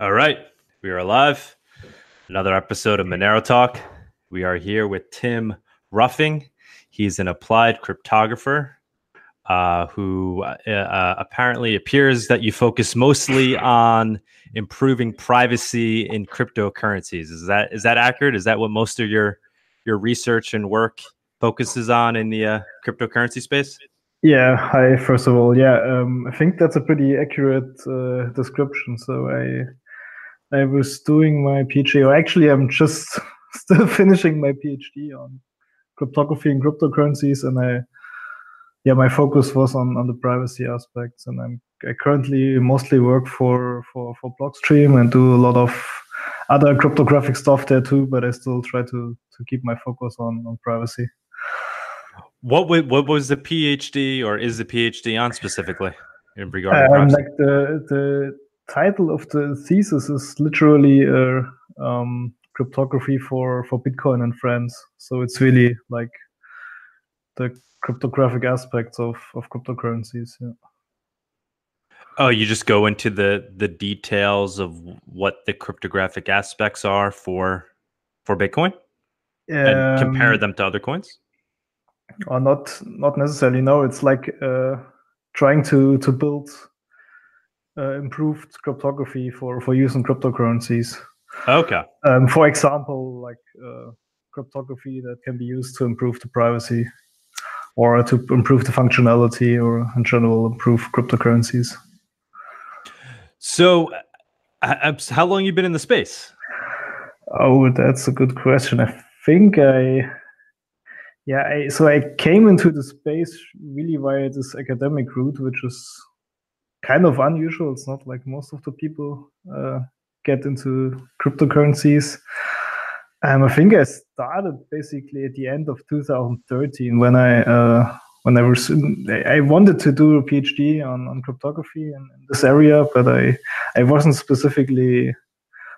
All right, we are live. Another episode of Monero Talk. We are here with Tim Ruffing. He's an applied cryptographer uh, who uh, uh, apparently appears that you focus mostly on improving privacy in cryptocurrencies. Is that is that accurate? Is that what most of your your research and work focuses on in the uh, cryptocurrency space? Yeah. Hi. First of all, yeah, um, I think that's a pretty accurate uh, description. So I I was doing my PhD, or actually, I'm just still finishing my PhD on cryptography and cryptocurrencies, and I yeah, my focus was on, on the privacy aspects, and I'm I currently mostly work for for for Blockstream and do a lot of other cryptographic stuff there too. But I still try to to keep my focus on on privacy. What was, what was the PhD or is the PhD on specifically in regard? Um, like the the title of the thesis is literally uh, um, cryptography for for Bitcoin and friends. So it's really like the cryptographic aspects of of cryptocurrencies. Yeah. Oh, you just go into the the details of what the cryptographic aspects are for for Bitcoin and um, compare them to other coins. Or not not necessarily. No, it's like uh, trying to to build uh, improved cryptography for for use in cryptocurrencies. Okay. Um, for example, like uh, cryptography that can be used to improve the privacy or to improve the functionality or in general improve cryptocurrencies. So, how long you been in the space? Oh, that's a good question. I think I, yeah, I, so I came into the space really via this academic route, which is kind of unusual. It's not like most of the people uh, get into cryptocurrencies. Um, I think I started basically at the end of 2013 when I uh, when I was I wanted to do a PhD on, on cryptography in, in this area, but I I wasn't specifically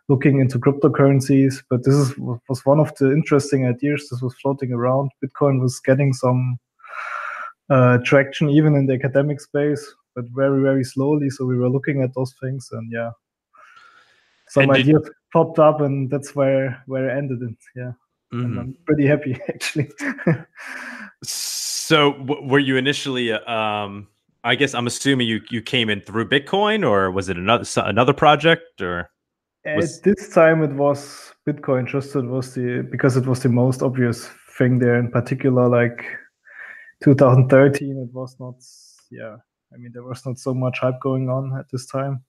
looking into cryptocurrencies. But this is, was one of the interesting ideas. This was floating around. Bitcoin was getting some uh, traction even in the academic space, but very very slowly. So we were looking at those things, and yeah, some and ideas did... popped up, and that's where where I ended it. Yeah, mm-hmm. I'm pretty happy actually. so, w- were you initially? Uh, um, I guess I'm assuming you you came in through Bitcoin, or was it another another project, or? Was... At this time, it was Bitcoin. Just it was the because it was the most obvious thing there. In particular, like 2013, it was not. Yeah, I mean, there was not so much hype going on at this time.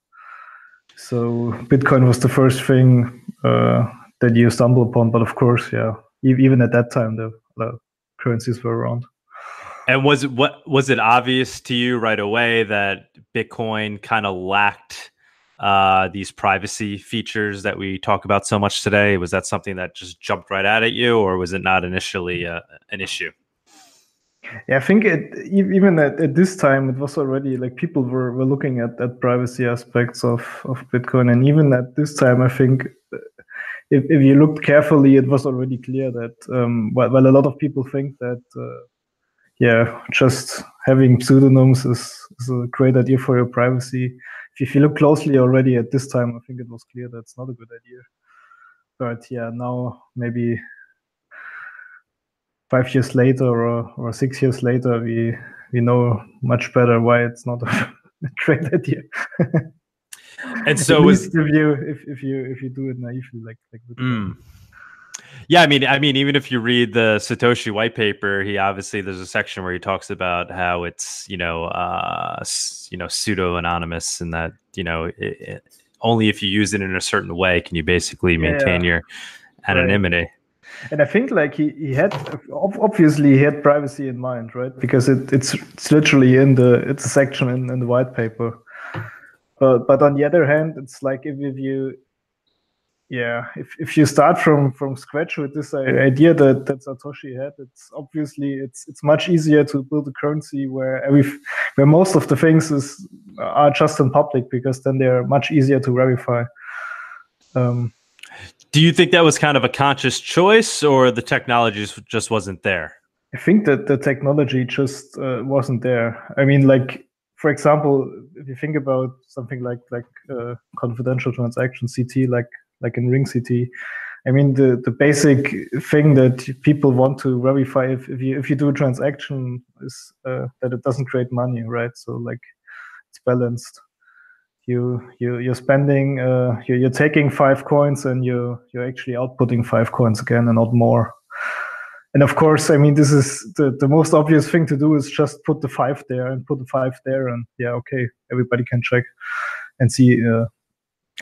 So Bitcoin was the first thing uh, that you stumble upon. But of course, yeah, even at that time, the, the currencies were around. And was it what was it obvious to you right away that Bitcoin kind of lacked uh, these privacy features that we talk about so much today? Was that something that just jumped right out at you, or was it not initially uh, an issue? Yeah, I think it, even at, at this time it was already like people were, were looking at, at privacy aspects of, of Bitcoin, and even at this time, I think uh, if, if you looked carefully, it was already clear that um, well, well, a lot of people think that uh, yeah, just having pseudonyms is, is a great idea for your privacy. If you look closely already at this time, I think it was clear that's not a good idea. But yeah, now maybe five years later or, or six years later, we we know much better why it's not a great idea. and so if you if, if you if you do it naively like like mm. yeah i mean i mean even if you read the satoshi white paper he obviously there's a section where he talks about how it's you know uh you know pseudo anonymous and that you know it, it, only if you use it in a certain way can you basically maintain yeah. your anonymity right and I think like he, he had obviously he had privacy in mind, right? Because it, it's it's literally in the it's a section in, in the white paper. But but on the other hand, it's like if, if you yeah if, if you start from from scratch with this idea that, that Satoshi had, it's obviously it's it's much easier to build a currency where every where most of the things is are just in public because then they're much easier to verify. Um, do you think that was kind of a conscious choice, or the technology just wasn't there? I think that the technology just uh, wasn't there. I mean, like for example, if you think about something like like uh, confidential transaction CT, like like in Ring CT, I mean the the basic thing that people want to verify if, if you if you do a transaction is uh, that it doesn't create money, right? So like it's balanced. You you you're spending uh, you're, you're taking five coins and you you're actually outputting five coins again and not more and of course, I mean, this is the, the most obvious thing to do is just put the five there and put the five there, and yeah, okay, everybody can check and see uh,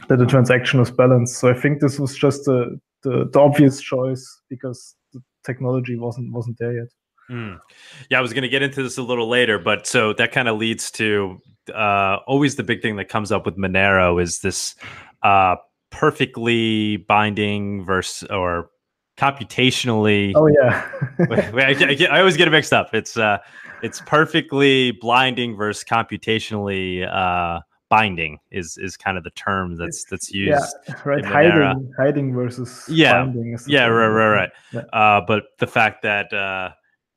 that the transaction was balanced. So I think this was just the, the, the obvious choice because the technology wasn't wasn't there yet. Mm. Yeah, I was going to get into this a little later, but so that kind of leads to uh, always the big thing that comes up with Monero is this uh, perfectly binding versus or computationally. Oh yeah, I, I, I, always get it mixed up. It's uh, it's perfectly blinding versus computationally uh, binding is is kind of the term that's that's used. Yeah, right. Hiding, hiding versus yeah, binding. yeah, right, right, right. Yeah. Uh, but the fact that uh,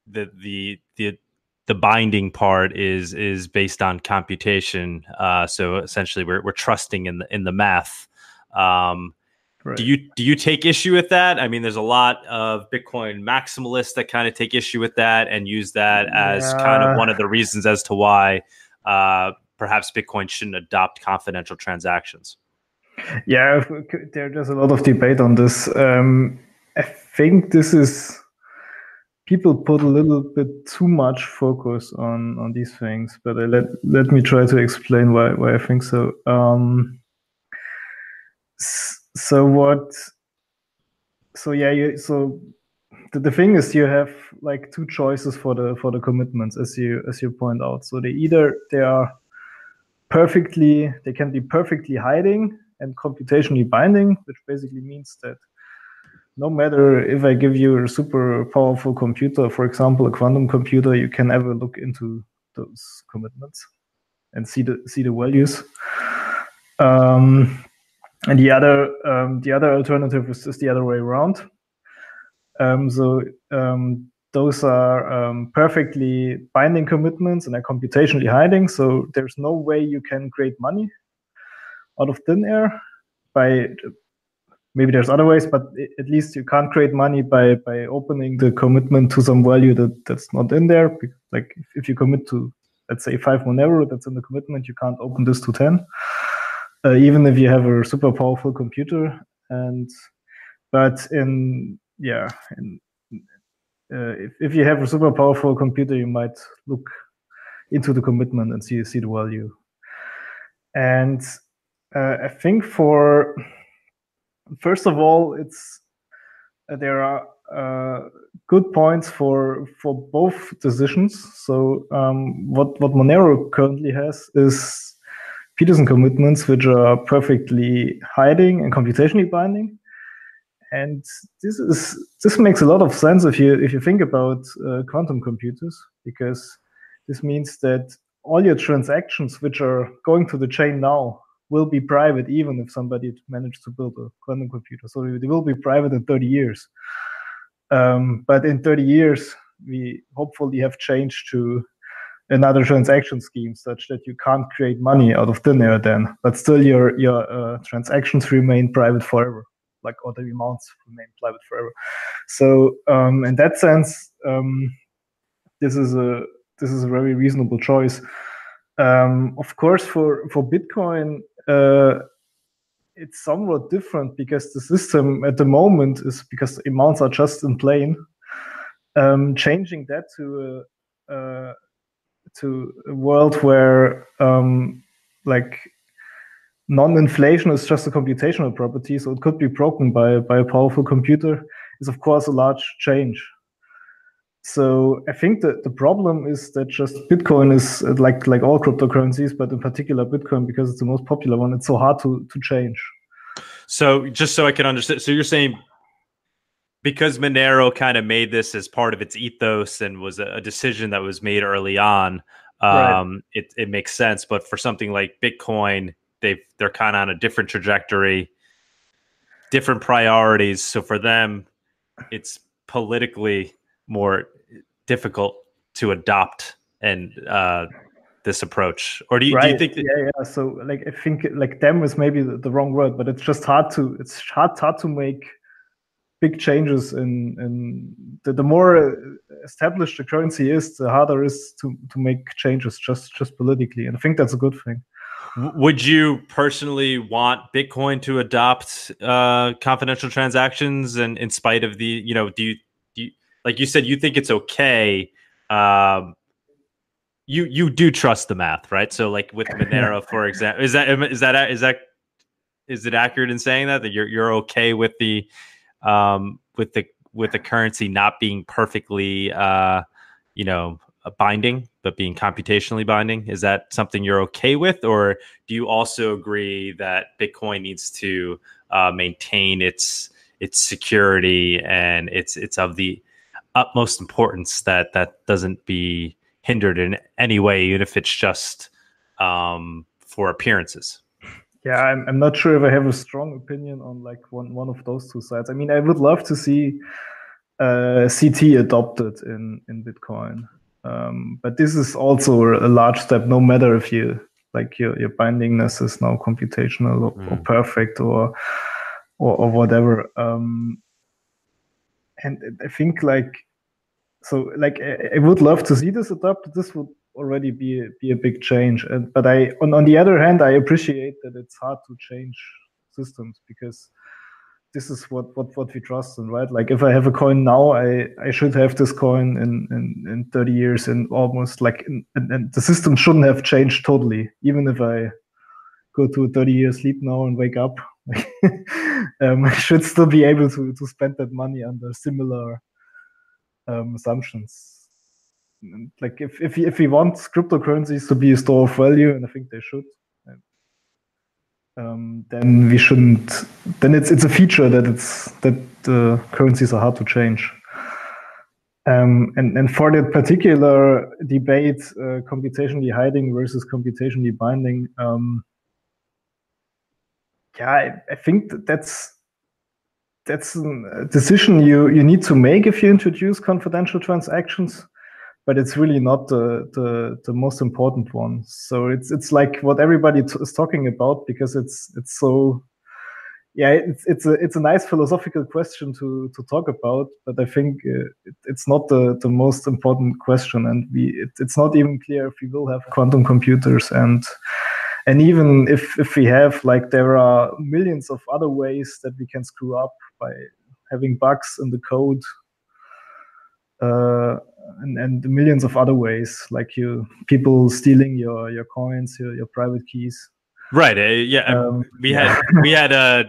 the the the the binding part is is based on computation. Uh, so essentially, we're we're trusting in the in the math. Um, Right. Do you do you take issue with that? I mean, there's a lot of Bitcoin maximalists that kind of take issue with that and use that as yeah. kind of one of the reasons as to why uh, perhaps Bitcoin shouldn't adopt confidential transactions. Yeah, there's a lot of debate on this. Um, I think this is people put a little bit too much focus on on these things, but uh, let let me try to explain why why I think so. Um, so what so yeah you so the, the thing is you have like two choices for the for the commitments as you as you point out so they either they are perfectly they can be perfectly hiding and computationally binding which basically means that no matter if i give you a super powerful computer for example a quantum computer you can ever look into those commitments and see the see the values um, and the other um, the other alternative is, is the other way around. Um, so um, those are um, perfectly binding commitments and are computationally hiding. So there's no way you can create money out of thin air by maybe there's other ways, but at least you can't create money by by opening the commitment to some value that that's not in there. Like if you commit to let's say five Monero that's in the commitment, you can't open this to ten uh, even if you have a super powerful computer. And but in yeah, in, uh, if if you have a super powerful computer, you might look into the commitment and see see the value. And uh, I think for first of all, it's uh, there are uh, good points for for both decisions. So um, what what Monero currently has is Pedersen commitments, which are perfectly hiding and computationally binding. And this is this makes a lot of sense if you if you think about uh, quantum computers, because this means that all your transactions which are going to the chain now will be private, even if somebody managed to build a quantum computer. So it will be private in 30 years. Um, but in 30 years, we hopefully have changed to another transaction scheme such that you can't create money out of thin air then, but still your your uh, transactions remain private forever, like all the amounts remain private forever. So um, in that sense, um, this is a this is a very reasonable choice. Um, of course, for for Bitcoin, uh, it's somewhat different because the system at the moment is because amounts are just in plain. Um, changing that to a, a to a world where um, like non-inflation is just a computational property, so it could be broken by by a powerful computer, is of course a large change. So I think that the problem is that just Bitcoin is uh, like like all cryptocurrencies, but in particular Bitcoin because it's the most popular one. It's so hard to to change. So just so I can understand, so you're saying because Monero kind of made this as part of its ethos and was a, decision that was made early on, um, right. it, it makes sense. But for something like Bitcoin, they they're kind of on a different trajectory, different priorities. So for them, it's politically more difficult to adopt and uh, this approach, or do you, right. do you think? That- yeah, yeah. So like I think like them is maybe the, the, wrong word, but it's just hard to it's hard hard to make big changes in in the, the more established the currency is, the harder it is to to make changes just just politically, and I think that's a good thing. Would you personally want Bitcoin to adopt uh, confidential transactions, and in spite of the, you know, do you, do you like you said, you think it's okay? Um, you you do trust the math, right? So, like with Monero, for example, is that is that is that is it accurate in saying that that you're you're okay with the um, with the with the currency not being perfectly, uh, you know, binding, but being computationally binding. Is that something you're okay with, or do you also agree that Bitcoin needs to uh, maintain its its security and it's it's of the utmost importance that that doesn't be hindered in any way, even if it's just um, for appearances? Yeah, I'm, I'm not sure if I have a strong opinion on like one one of those two sides. I mean, I would love to see uh, CT adopted in in Bitcoin. Um, but this is also a large step, no matter if you like your, your bindingness is now computational or, mm. or perfect or, or, or whatever. Um, and I think like so like I, I, would love to see this adopted. This would already be a, be a big change. And but I on on the other hand, I appreciate that it's hard to change systems because this is what what what we trust in, right? Like if I have a coin now, I I should have this coin in in, in 30 years and almost like in, and, and the system shouldn't have changed totally, even if I go to a 30 year sleep now and wake up. um, I should still be able to to spend that money under similar um, assumptions. And like if if if we want cryptocurrencies to be a store of value, and I think they should, um, then we shouldn't. Then it's it's a feature that it's that the currencies are hard to change. Um, and and for that particular debate, uh, computationally hiding versus computationally binding, um, yeah, I, I think that that's that's a decision you you need to make if you introduce confidential transactions but it's really not the, the, the most important one. So it's it's like what everybody is talking about because it's it's so yeah it's it's a it's a nice philosophical question to to talk about, but I think uh, it, it's not the the most important question, and we it, it's not even clear if we will have quantum computers and. And even if, if we have, like, there are millions of other ways that we can screw up by having bugs in the code uh, and, and millions of other ways, like you people stealing your your coins, your, your private keys. Right. Uh, yeah. Um, we had we had uh,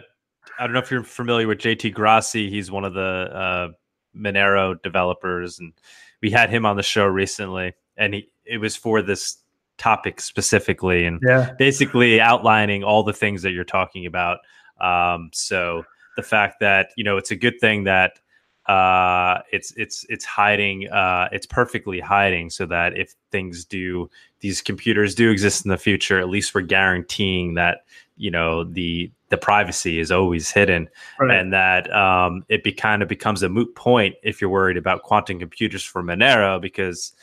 I don't know if you're familiar with JT Grassi. He's one of the uh, Monero developers, and we had him on the show recently, and he it was for this topic specifically, and yeah. basically outlining all the things that you're talking about. Um, so the fact that you know it's a good thing that uh, it's it's it's hiding uh, it's perfectly hiding so that if things do these computers do exist in the future at least we're guaranteeing that you know the the privacy is always hidden right. and that um, it be, kind of becomes a moot point if you're worried about quantum computers for monero because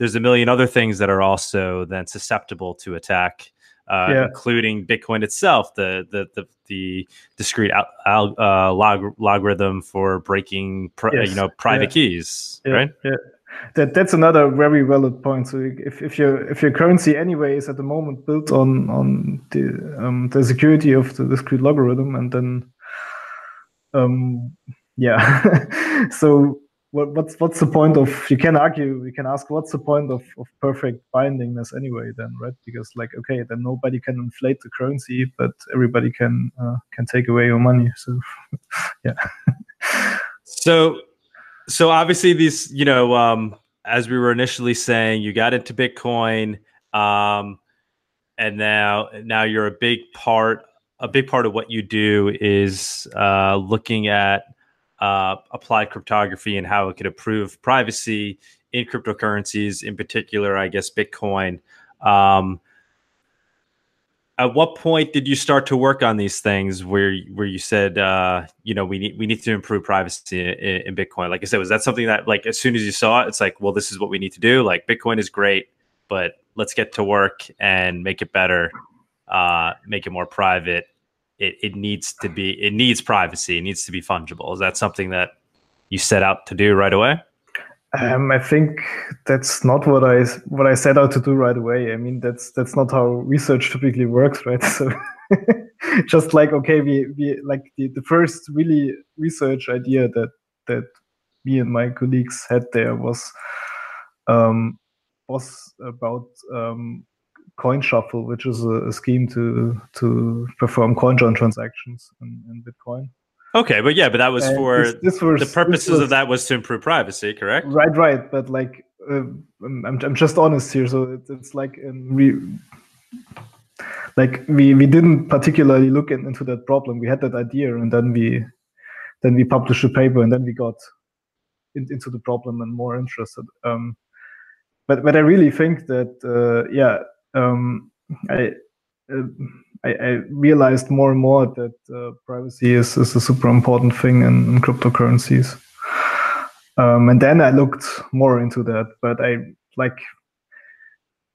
there's a million other things that are also then susceptible to attack uh, yeah. including Bitcoin itself, the the the, the discrete al, al, uh, log, logarithm for breaking pri- yes. you know private yeah. keys, yeah. right? Yeah. That, that's another very valid point. So if, if your if your currency anyway is at the moment built on on the um, the security of the discrete logarithm, and then um, yeah, so what, what's what's the point of you can argue you can ask what's the point of, of perfect bindingness anyway then right? Because like okay then nobody can inflate the currency but everybody can uh, can take away your money. So yeah. So so obviously these you know um as we were initially saying you got into bitcoin um and now now you're a big part a big part of what you do is uh looking at uh, applied cryptography and how it could improve privacy in cryptocurrencies, in particular, I guess Bitcoin. Um, at what point did you start to work on these things where where you said uh, you know we need we need to improve privacy in, in, Bitcoin? Like I said, was that something that like as soon as you saw it, it's like well this is what we need to do. Like Bitcoin is great, but let's get to work and make it better, uh, make it more private. It, it needs to be it needs privacy. It needs to be fungible. Is that something that you set out to do right away? Um, I think that's not what I what I set out to do right away. I mean, that's that's not how research typically works, right? So, just like okay, we we like the, the first really research idea that that me and my colleagues had there was um, was about um, coin shuffle, which is a, a, scheme to to perform coin join transactions in, in Bitcoin. Okay, but yeah, but that was and for this, this was, the purposes was, of that was to improve privacy, correct? Right, right. But like, uh, I'm, I'm just honest here. So it's, it's like we, like we we didn't particularly look in, into that problem. We had that idea, and then we then we published a paper, and then we got in, into the problem and more interested. Um, but but I really think that uh, yeah, um, I. Uh, I, I, realized more and more that uh, privacy is, is a super important thing in, in cryptocurrencies. Um, and then I looked more into that, but I like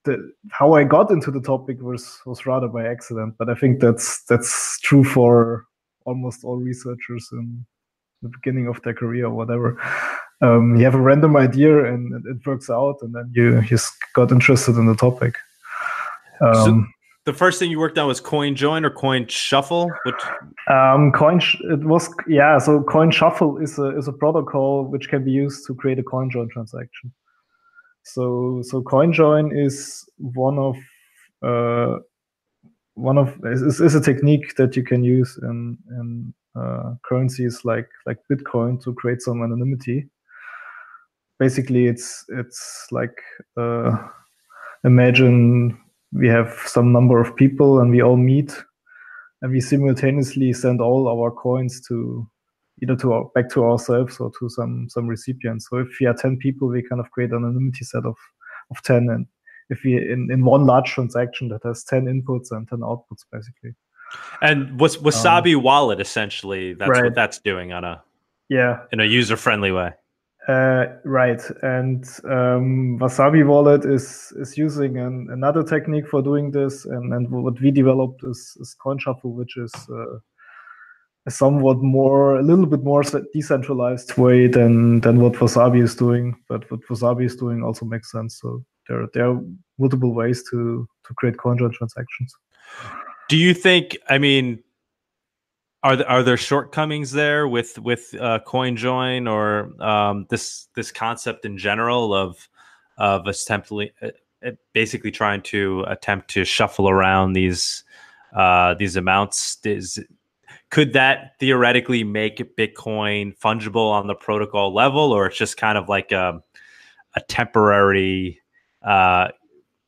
the how I got into the topic was was rather by accident. But I think that's that's true for almost all researchers in the beginning of their career or whatever. Um, you have a random idea and it works out, and then you just got interested in the topic. Um, so- the first thing you worked on was coin join or coin shuffle? Which um, coin sh- it was yeah so coin shuffle is a is a protocol which can be used to create a coin join transaction. So so coin join is one of uh, one of is, is a technique that you can use in in uh, currencies like like bitcoin to create some anonymity. Basically it's it's like uh, imagine we have some number of people and we all meet and we simultaneously send all our coins to either to our, back to ourselves or to some some recipients. So if we are 10 people, we kind of create an anonymity set of, of 10. And if we in, in one large transaction that has 10 inputs and 10 outputs basically. And was Wasabi um, wallet essentially that's right. what that's doing on a yeah in a user friendly way. Uh, right, and um, Wasabi Wallet is is using an, another technique for doing this, and, and what we developed is, is Coin Shuffle, which is uh, a somewhat more, a little bit more decentralized way than than what Wasabi is doing. But what Wasabi is doing also makes sense. So there there are multiple ways to to create CoinJoin transactions. Do you think? I mean, are there, are there shortcomings there with with uh, CoinJoin or um, this this concept in general of of attempting uh, basically trying to attempt to shuffle around these uh, these amounts? Is could that theoretically make Bitcoin fungible on the protocol level, or it's just kind of like a a temporary uh,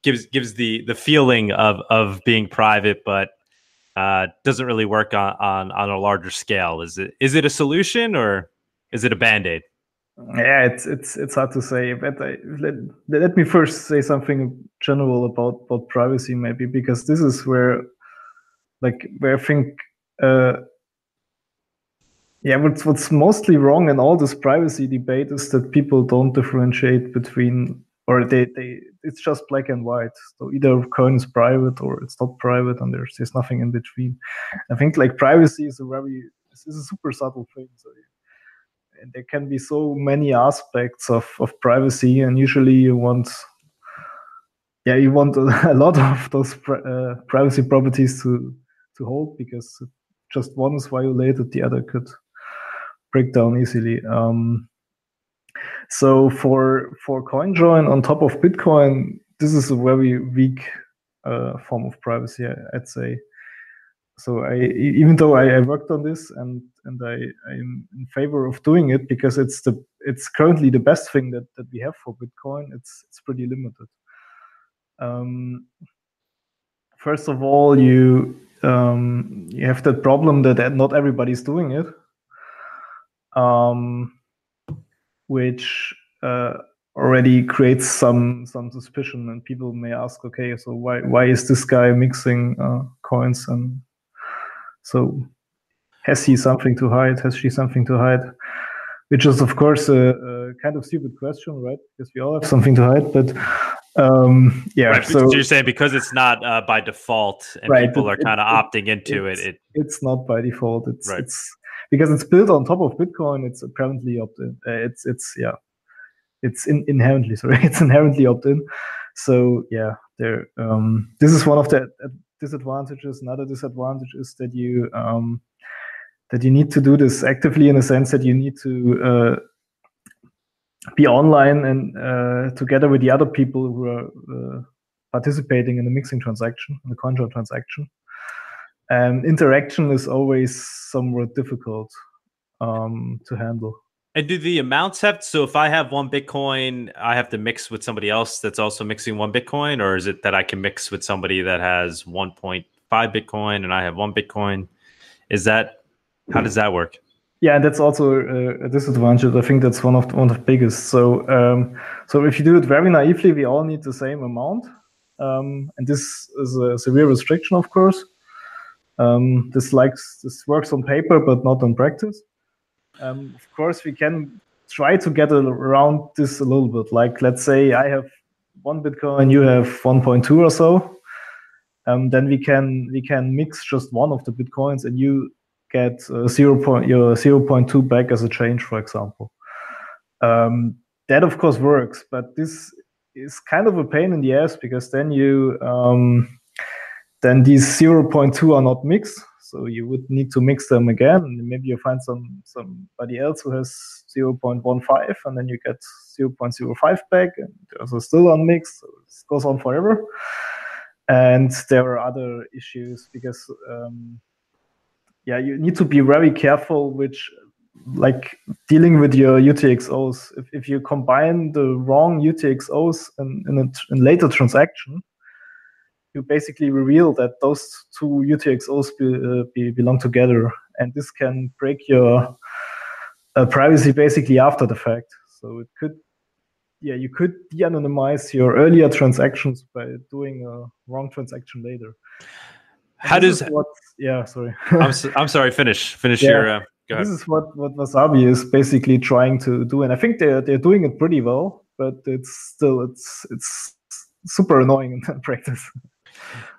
gives gives the the feeling of of being private, but uh, doesn't really work on, on on a larger scale. Is it is it a solution or is it a band aid? Yeah, it's it's it's hard to say. But I, let, let me first say something general about about privacy, maybe because this is where, like, where I think, uh, yeah, what's what's mostly wrong in all this privacy debate is that people don't differentiate between or they, they it's just black and white. So either coin is private or it's not private, and there's there's nothing in between. I think like privacy is a very is a super subtle thing. So and there can be so many aspects of, of privacy, and usually you want yeah you want a, lot of those uh, privacy properties to to hold because just one is violated, the other could break down easily. Um, so for for CoinJoin on top of Bitcoin, this is a very weak uh, form of privacy, I'd say. So I, even though I, I, worked on this and and I I'm in favor of doing it because it's the it's currently the best thing that that we have for Bitcoin. It's it's pretty limited. Um, first of all, you um, you have that problem that not everybody's doing it. Um, which uh, already creates some some suspicion, and people may ask, okay, so why why is this guy mixing uh, coins, and so has he something to hide? Has she something to hide? Which is, of course, a, a kind of stupid question, right? Because we all have something to hide, but Um, yeah. Right, so you're saying because it's not uh, by default and Right, people it- are kind of opting into it, it's- it it's not by default. It's Right. it's because it's built on top of Bitcoin. It's apparently opt-in. Uh, it's it's yeah, it's in, inherently sorry, it's inherently opt-in. So yeah, there. Um, this is one of the disadvantages. Another disadvantage is that you um, that you need to do this actively in a sense that you need to uh, be online and uh, together with the other people who are uh, participating in the mixing transaction, in the contra transaction. And interaction is always somewhat difficult um, to handle. And do the amounts have so if I have one Bitcoin, I have to mix with somebody else that's also mixing one Bitcoin, or is it that I can mix with somebody that has 1.5 Bitcoin and I have one Bitcoin? Is that how does that work? Yeah, and that's also a, a disadvantage. I think that's one of the, one of the biggest. So, um, so if you do it very naively, we all need the same amount, um, and this is a severe restriction, of course. Um, this likes this works on paper, but not on practice. Um, of course, we can try to get around this a little bit. Like, let's say I have one Bitcoin, you have 1.2 or so. Um, then we can we can mix just one of the bitcoins, and you get uh, zero point your zero point two back as a change, for example. Um, that of course works, but this is kind of a pain in the ass because then you um, then these zero point two are not mixed, so you would need to mix them again. And maybe you find some somebody else who has zero point one five, and then you get zero point zero five back, and those are still unmixed. So goes on forever. And there are other issues because um, yeah, you need to be very careful which like dealing with your UTXOs. If, if you combine the wrong UTXOs in, in a in later transaction, you basically reveal that those two UTXOs be, uh, be, belong together, and this can break your uh, privacy basically after the fact. So it could, yeah, you could de-anonymize your earlier transactions by doing a wrong transaction later. And How does what? Yeah, sorry. I'm, s- I'm sorry, finish finish Yeah. your uh, go ahead. This is what, what Wasabi is basically trying to do, and I think they're they're doing it pretty well, but it's still it's it's super annoying in practice.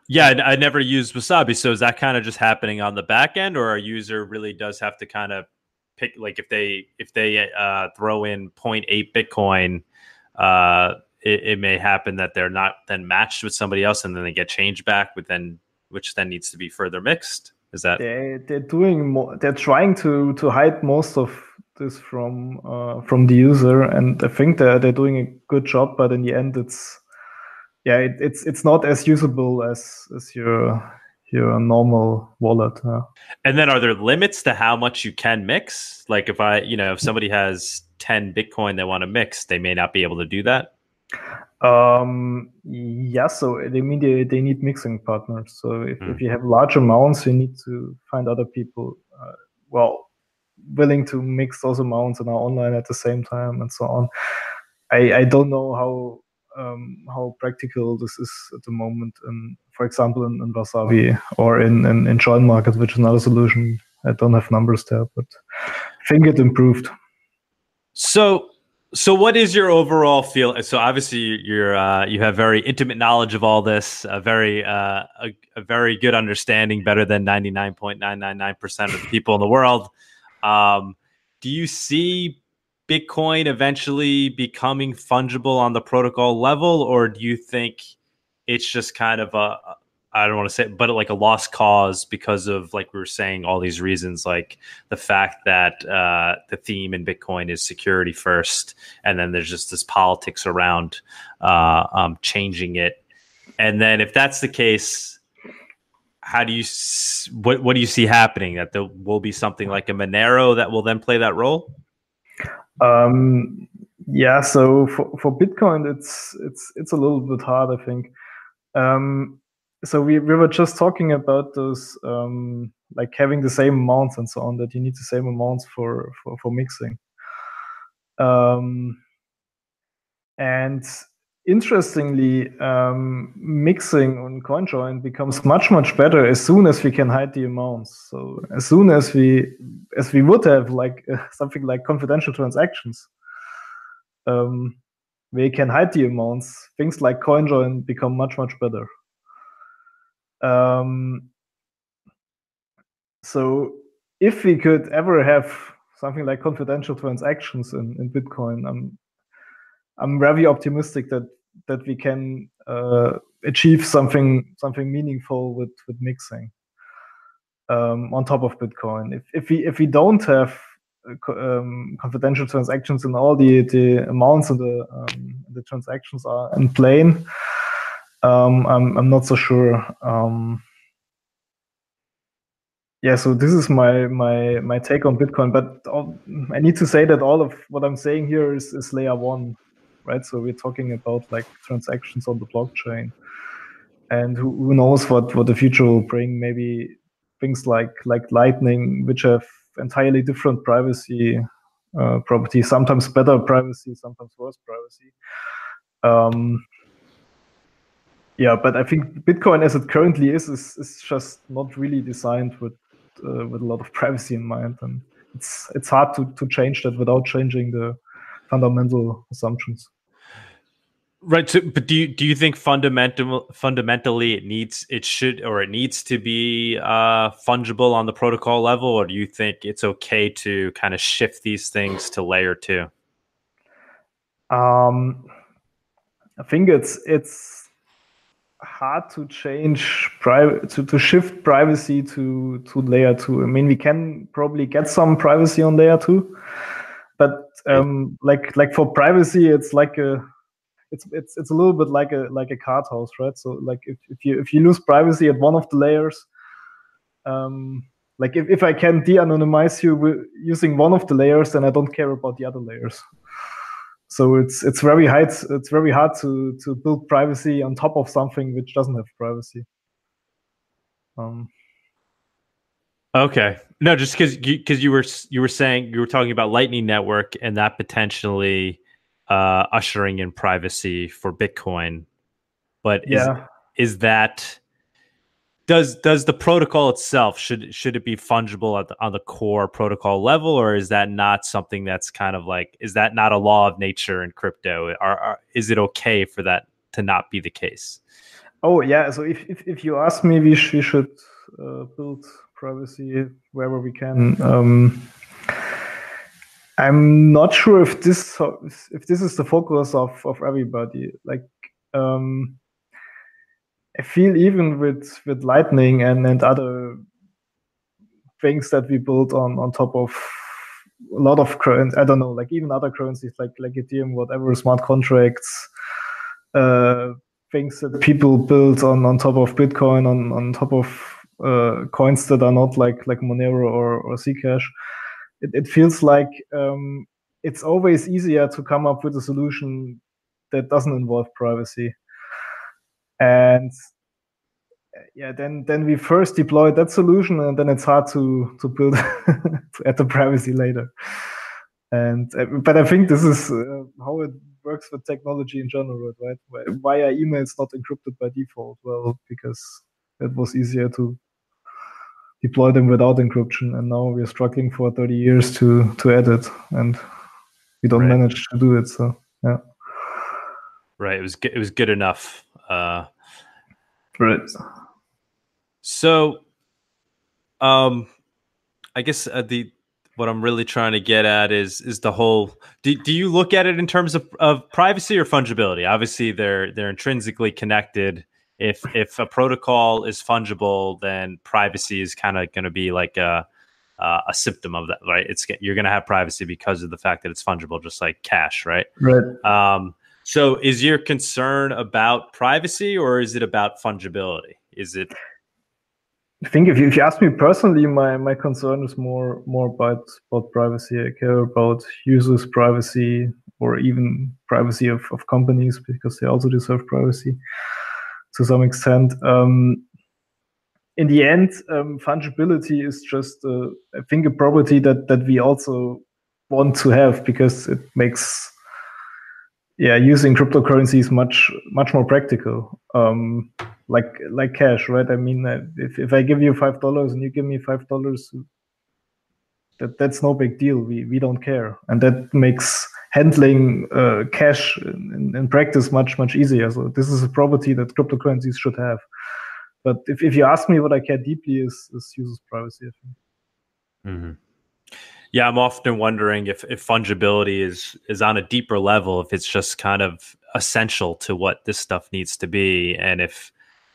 Yeah, I, never used Wasabi. So is that kind of just happening on the back end, or a user really does have to kind of pick, like if they if they uh, throw in 0.8 Bitcoin, uh, it, it may happen that they're not then matched with somebody else, and then they get changed back, with then which then needs to be further mixed. Is that They they're doing more. They're trying to to hide most of this from uh, from the user, and I think they're they're doing a good job. But in the end, it's yeah, it, it's it's not as usable as as your your normal wallet. And then are there limits to how much you can mix? Like if I, you know, if somebody has 10 Bitcoin they want to mix, they may not be able to do that. Um, yeah, so they mean they, they need mixing partners. So if, Hmm. if you have large amounts, you need to find other people, uh, well, willing to mix those amounts and are online at the same time and so on. I, I don't know how um, how practical this is at the moment. And for example, in, in Wasabi or in, in, in Join Market, which is another solution. I don't have numbers there, but I think it improved. So, so what is your overall feel? So obviously you're uh, you have very intimate knowledge of all this, a very uh, a, a very good understanding, better than ninety nine point nine nine nine percent of the people in the world. Um, do you see Bitcoin eventually becoming fungible on the protocol level, or do you think it's just kind of a I don't want to say, but like a lost cause because of like we were saying all these reasons, like the fact that uh, the theme in Bitcoin is security first, and then there's just this politics around uh, um, changing it. And then if that's the case, how do you what what do you see happening? That there will be something like a Monero that will then play that role? Um, yeah, so for, for Bitcoin, it's it's it's a little bit hard, I think. Um, so we, we were just talking about those um, like having the same amounts and so on that you need the same amounts for for, for mixing. Um, and interestingly, um, mixing on CoinJoin becomes much much better as soon as we can hide the amounts. So as soon as we as we would have like uh, something like confidential transactions. Um, you can hide the amounts, things like CoinJoin become much much better. Um, so if we could ever have something like confidential transactions in, in Bitcoin, I'm I'm very optimistic that that we can uh, achieve something something meaningful with with mixing um, on top of Bitcoin. If if we if we don't have uh, um, confidential transactions and all the the amounts of the um, the transactions are in plain, um, I'm I'm not so sure. Um, yeah, so this is my my my take on Bitcoin, but I need to say that all of what I'm saying here is, is layer one, right? So we're talking about like transactions on the blockchain, and who, who knows what what the future will bring? Maybe things like like Lightning, which have entirely different privacy uh, properties, sometimes better privacy, sometimes worse privacy. Um, yeah, but I think Bitcoin, as it currently is, is, is just not really designed with uh, with a lot of privacy in mind, and it's it's hard to to change that without changing the fundamental assumptions. Right. So, but do you do you think fundamental fundamentally it needs it should or it needs to be uh, fungible on the protocol level, or do you think it's okay to kind of shift these things to layer two? Um, I think it's it's hard to change private to, to shift privacy to to layer two. I mean, we can probably get some privacy on layer two, but um, like like for privacy, it's like a it's it's it's a little bit like a like a card house, right? So like if, if you if you lose privacy at one of the layers, um, like if, if I can de-anonymize you using one of the layers, then I don't care about the other layers. So it's it's very hard it's very hard to to build privacy on top of something which doesn't have privacy. Um, okay, no, just because because you were you were saying you were talking about Lightning Network and that potentially uh, ushering in privacy for Bitcoin. But yeah. is, is that does does the protocol itself should should it be fungible at the, on the core protocol level, or is that not something that's kind of like is that not a law of nature in crypto? Are, are is it okay for that to not be the case? Oh yeah, so if if, if you ask me, we, sh- we should uh, build privacy wherever we can. Um, I'm not sure if this if this is the focus of of everybody. Like, um, I feel even with with Lightning and and other things that we built on on top of a lot of current I don't know, like even other currencies like like Ethereum, whatever, smart contracts, uh, things that people build on on top of Bitcoin, on on top of uh, coins that are not like like Monero or or Zcash it, it feels like um, it's always easier to come up with a solution that doesn't involve privacy. And yeah, then then we first deploy that solution, and then it's hard to to build add the privacy later. And uh, but I think this is uh, how it works with technology in general, right? Why are emails not encrypted by default? Well, because it was easier to deploy them without encryption, and now we're struggling for 30 years to to add it, and we don't right. manage to do it. So yeah, right. It was it was good enough. Uh, right. So, um, I guess uh, the what I'm really trying to get at is is the whole. Do, do you look at it in terms of, of privacy or fungibility? Obviously, they're they're intrinsically connected if if a protocol is fungible, then privacy is kind of going to be like a uh, a symptom of that, right? It's you're going to have privacy because of the fact that it's fungible, just like cash, right? Right. Um, so, is your concern about privacy or is it about fungibility? Is it? I think if you, if you ask me personally, my, my concern is more more about about privacy. I care about users' privacy or even privacy of, of companies because they also deserve privacy to some extent. Um, in the end, um, fungibility is just, uh, I think, a property that that we also want to have because it makes, yeah, using cryptocurrencies much much more practical. Um, like like cash, right? I mean, uh, if if I give you five dollars and you give me five dollars, that that's no big deal. We we don't care, and that makes handling uh, cash in, in, practice much much easier. So this is a property that cryptocurrencies should have. But if, if you ask me what I care deeply is, is users privacy. I think. Mm-hmm. Yeah, I'm often wondering if, if fungibility is is on a deeper level, if it's just kind of essential to what this stuff needs to be, and if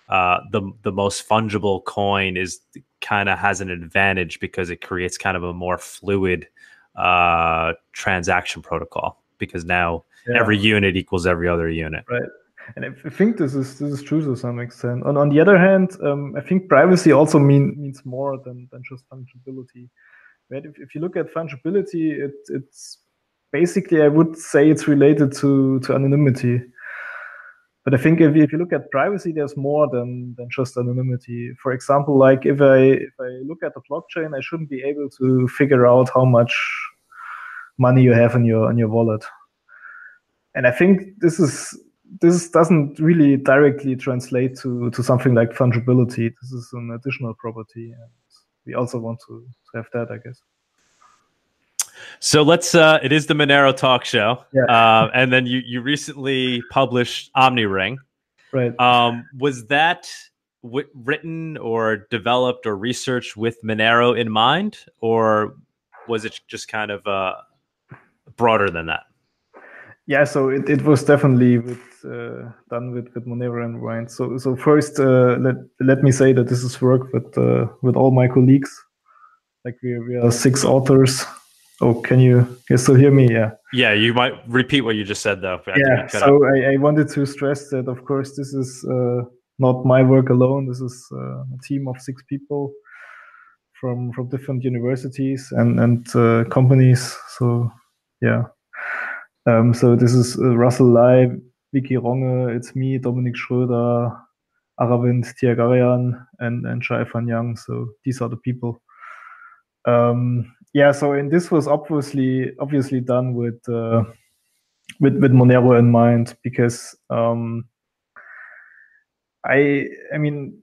uh, the the most fungible coin is kind of has an advantage because it creates kind of a more fluid uh, transaction protocol because now yeah. every unit equals every other unit. Right. And I think this is this is true to some extent. And on the other hand, um, I think privacy also mean, means more than, than just fungibility. Right? If, if you look at fungibility, it, it's basically I would say it's related to to anonymity. But I think if you, if you look at privacy, there's more than, than just anonymity. For example, like if I if I look at the blockchain, I shouldn't be able to figure out how much money you have in your in your wallet. And I think this is this doesn't really directly translate to to something like fungibility. This is an additional property, and we also want to, to have that, I guess. So let's. Uh, it is the Monero Talk Show, yeah. uh, and then you you recently published OmniRing. Right. Um, was that w- written or developed or researched with Monero in mind, or was it just kind of uh, broader than that? Yeah, so it, it was definitely with, uh, done with, with Monero in mind. So so first, uh, let let me say that this is work with uh, with all my colleagues. Like we we are six authors Oh, can you, can you still hear me? Yeah. Yeah, you might repeat what you just said, though. Yeah, so I, I, wanted to stress that, of course, this is uh, not my work alone. This is uh, a team of six people from from different universities and and uh, companies. So yeah. Um, so this is uh, Russell Lai, Vicky Ronge, it's me, Dominique Schröder, Aravind Thyagarajan, and and Shai Fan Yang. So these are the people. Um, yeah, so and this was obviously obviously done with uh, with with Monero in mind because um, I I mean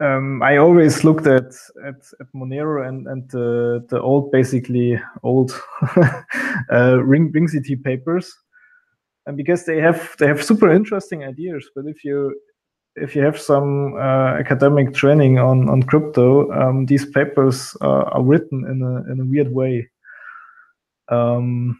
um, I always looked at at, at Monero and and the the old basically old uh, Ring RingCT papers, and because they have they have super interesting ideas, but if you if you have some uh, academic training on on crypto, um, these papers uh, are written in a in a weird way. Um,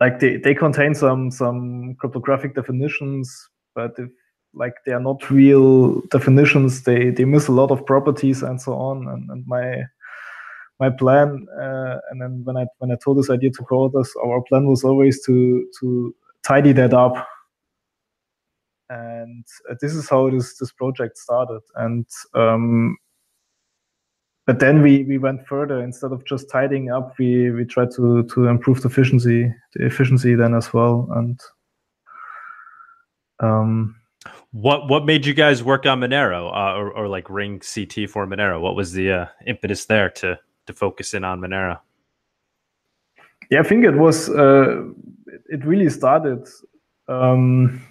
like they, they contain some some cryptographic definitions, but if like they are not real definitions, they they miss a lot of properties and so on. And, and my my plan, uh, and then when I when I told this idea to co-authors, our plan was always to to tidy that up and uh, this is how this this project started and um, but then we we went further instead of just tidying up we we tried to to improve the efficiency the efficiency then as well and um, what what made you guys work on Monero uh, or, or like ring CT for Monero? What was the uh, impetus there to to focus in on Monero? Yeah, I think it was uh, it really started um,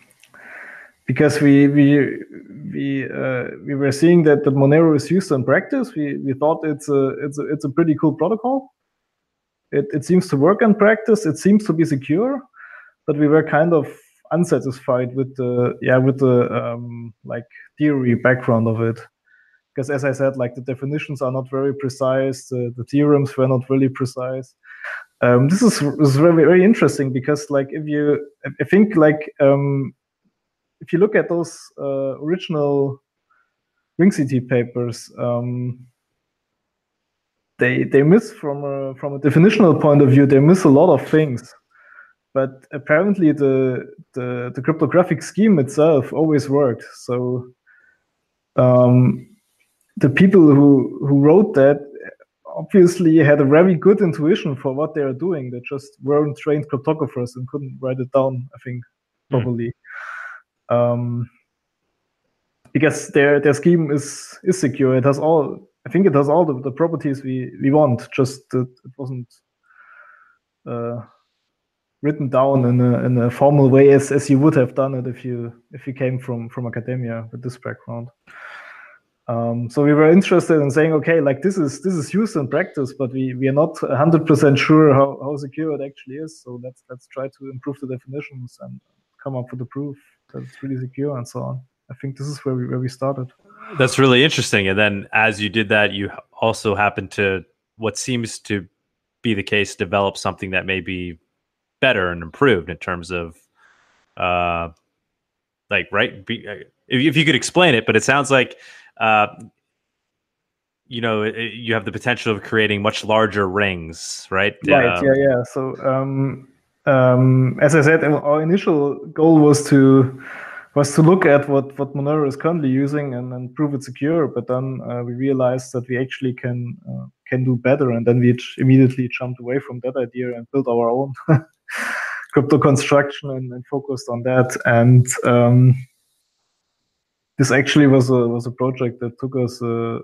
because we we we uh, we were seeing that the Monero is used in practice. We we thought it's a it's a it's a pretty cool protocol. It it seems to work in practice. It seems to be secure, but we were kind of unsatisfied with the yeah with the um, like theory background of it. Because as I said, like the definitions are not very precise. The, the theorems were not really precise. Um, this is, is very very interesting because like if you I think like um, if you look at those uh, original RingCT papers, um, they they miss from a from a definitional point of view. They miss a lot of things, but apparently the the, the cryptographic scheme itself always worked. So um, the people who who wrote that obviously had a very good intuition for what they are doing. They just weren't trained cryptographers and couldn't write it down. I think hmm. Um, because their their scheme is is secure. It has all I think it has all the, the properties we we want. Just that it wasn't uh, written down in a in a formal way as as you would have done it if you if you came from from academia with this background. Um, so we were interested in saying, okay, like this is this is used in practice, but we, we are not 100% sure how, how secure it actually is. So let's let's try to improve the definitions and come up with a proof it's really secure and so on. I think this is where we where we started. That's really interesting. And then as you did that, you also happened to what seems to be the case develop something that may be better and improved in terms of uh like right be, uh, if, if you could explain it but it sounds like uh you know it, you have the potential of creating much larger rings right right uh, yeah yeah so um um as i said our initial goal was to was to look at what what monero is currently using and, and prove it secure but then uh, we realized that we actually can uh, can do better and then we immediately jumped away from that idea and built our own crypto construction and, and, focused on that. And um, this actually was a was a project that took us a,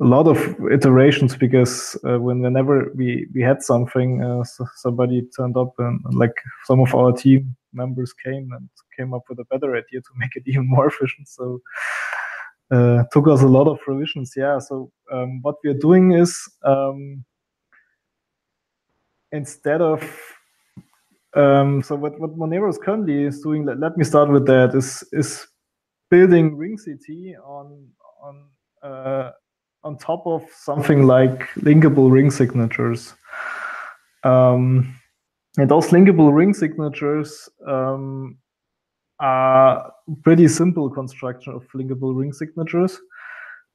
a lot of iterations because uh, when whenever we we had something, uh, somebody turned up and like some of our team members came and came up with a better idea to make it even more efficient. So. Uh, took us a lot of revisions. Yeah. So um, what we're doing is um, instead of um, so what, what Monero is currently is doing, let, let me start with that, is is building Ring CT on on uh, on top of something like linkable ring signatures. Um, and those linkable ring signatures um, are pretty simple construction of linkable ring signatures.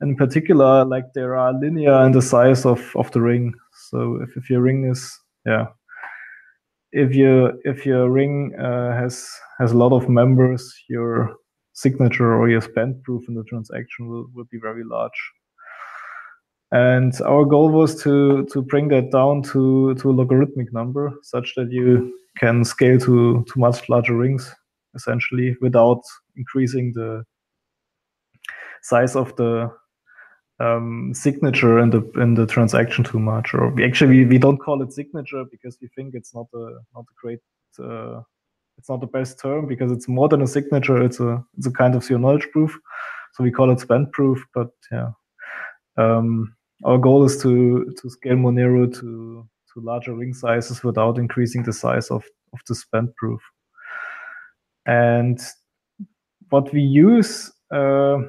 In particular, like there are linear in the size of, of the ring. So if, if your ring is yeah if you if your ring uh, has has a lot of members, your signature or your spend proof in the transaction will, will be very large. And our goal was to to bring that down to to a logarithmic number, such that you can scale to to much larger rings, essentially, without increasing the size of the um, signature in the in the transaction too much, or we actually we we don't call it signature because we think it's not a not a great uh, it's not the best term because it's more than a signature. It's a it's a kind of zero knowledge proof, so we call it spend proof. But yeah, um, our goal is to to scale Monero to to larger ring sizes without increasing the size of of the spend proof. And what we use. Uh,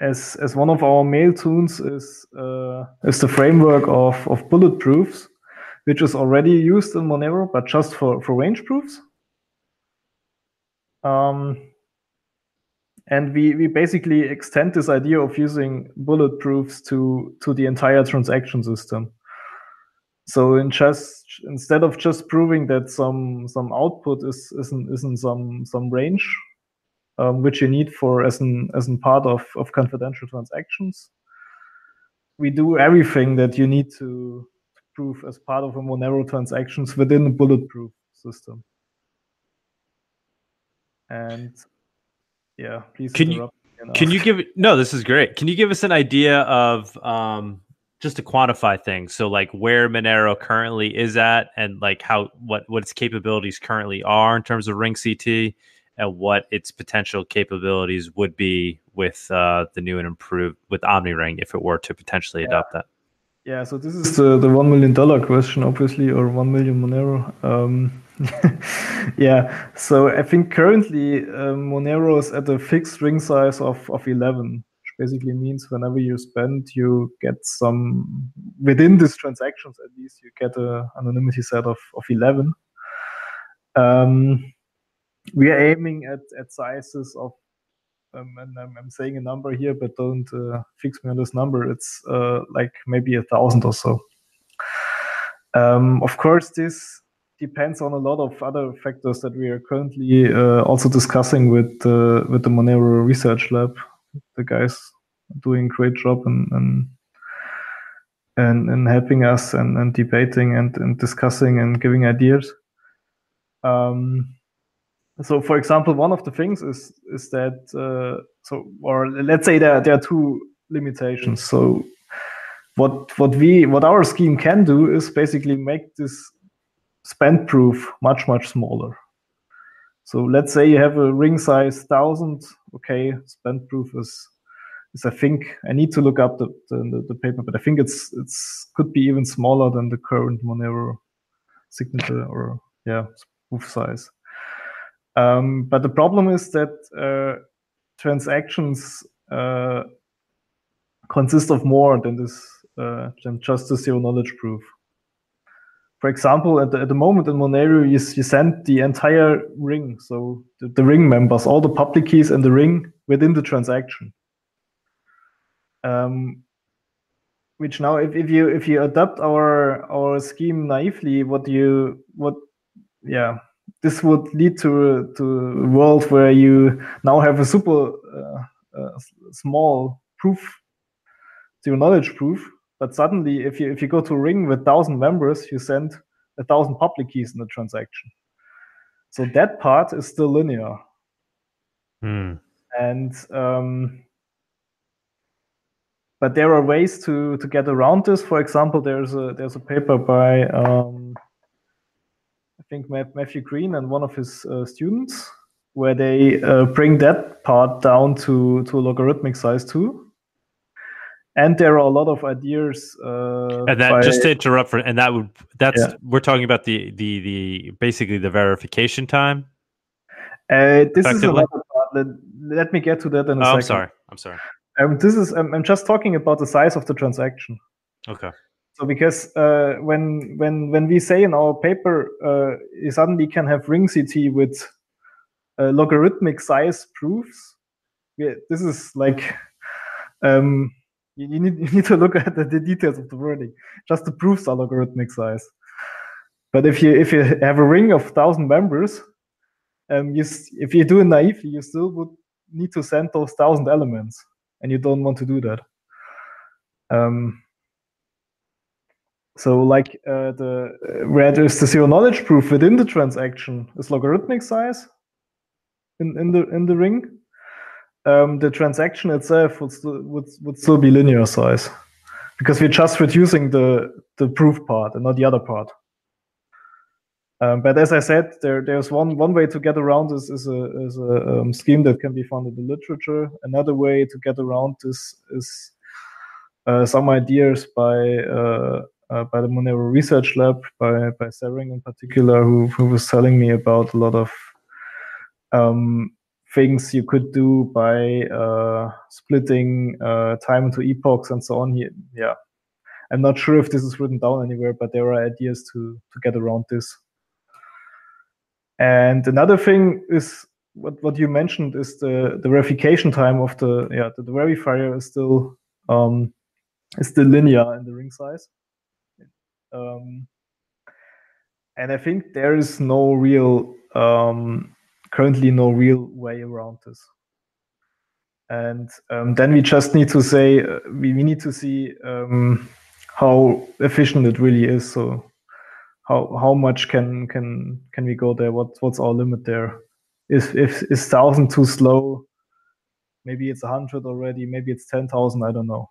as as one of our mail tunes is uh, is the framework of of bullet proofs, which is already used in Monero, but just for for range proofs. Um, and we we basically extend this idea of using bulletproofs to to the entire transaction system. So in just instead of just proving that some some output is is in, is in some some range um, which you need for as an as an part of, of confidential transactions. We do everything that you need to, prove as part of a Monero transactions within a bulletproof system. And yeah, please can you, can you give no this is great can you give us an idea of um just to quantify things so like where monero currently is at and like how what what its capabilities currently are in terms of ring ct and what its potential capabilities would be with uh, the new and improved with OmniRing if it were to potentially yeah. adopt that. Yeah, so this is the, the one million dollar question, obviously, or one million Monero. Um, yeah, so I think currently um, Monero is at a fixed ring size of, of 11, which basically means whenever you spend, you get some, within these transactions at least, you get an anonymity set of, of 11. Um, we are aiming at, at sizes of um, and I'm, I'm, saying a number here, but don't uh, fix me on this number. It's uh, like maybe a thousand or so. Um, of course, this depends on a lot of other factors that we are currently uh, also discussing with uh, with the Monero Research Lab. The guys doing great job and and and, and helping us and, and debating and, and discussing and giving ideas. Um, so, for example, one of the things is is that uh, so, or let's say there there are two limitations. So, what what we what our scheme can do is basically make this spend proof much much smaller. So let's say you have a ring size thousand. Okay, spend proof is is I think I need to look up the, the, the paper, but I think it's it's could be even smaller than the current Monero signature or yeah proof size. Um, but the problem is that uh, transactions uh, consist of more than this uh, than just the zero knowledge proof. For example, at the, at the moment in Monero, you, you send the entire ring, so the, the ring members, all the public keys in the ring within the transaction. Um, which now, if, if you if you adopt our our scheme naively, what you what yeah, this would lead to to a world where you now have a super uh, uh, small proof, zero knowledge proof, but suddenly, if you if you go to a ring with thousand members, you send a thousand public keys in the transaction. So that part is still linear. Hmm. And um, but there are ways to to get around this. For example, there's a there's a paper by um, I think Matthew Green and one of his uh, students where they uh, bring that part down to to a logarithmic size too and there are a lot of ideas. Uh, and that by, just to interrupt for, and that would that's yeah. we're talking about the the the basically the verification time. Uh, this is another part. Let, let, me get to that in a oh, second. I'm sorry. I'm sorry. Um, this is I'm, I'm just talking about the size of the transaction. Okay. So because uh, when when when we say in our paper, uh, you suddenly can have ring CT with uh, logarithmic size proofs. Yeah, this is like um, you, you, need, you need to look at the, the, details of the wording. Just the proofs are logarithmic size. But if you if you have a ring of thousand members, um, you if you do it naively, you still would need to send those thousand elements, and you don't want to do that. Um, so like uh, the uh, where there's the zero knowledge proof within the transaction is logarithmic size in, in the in the ring, um, the transaction itself would still, would, would still be linear size because we're just reducing the, the proof part and not the other part. Um, but as I said, there, there's one, one way to get around this is a, is a um, scheme that can be found in the literature. Another way to get around this is uh, some ideas by uh, uh, by the Monero Research Lab, by by Sarang in particular, who, who was telling me about a lot of um, things you could do by uh, splitting uh, time into epochs and so on. Yeah, I'm not sure if this is written down anywhere, but there are ideas to to get around this. And another thing is what what you mentioned is the the verification time of the yeah the, the verifier is still um, is still linear in the ring size. Um, and I think there is no real um, currently no real way around this. And um, then we just need to say uh, we, we need to see um, how efficient it really is. So how how much can can can we go there? What what's our limit there? Is if is thousand too slow? Maybe it's a hundred already. Maybe it's ten thousand. I don't know.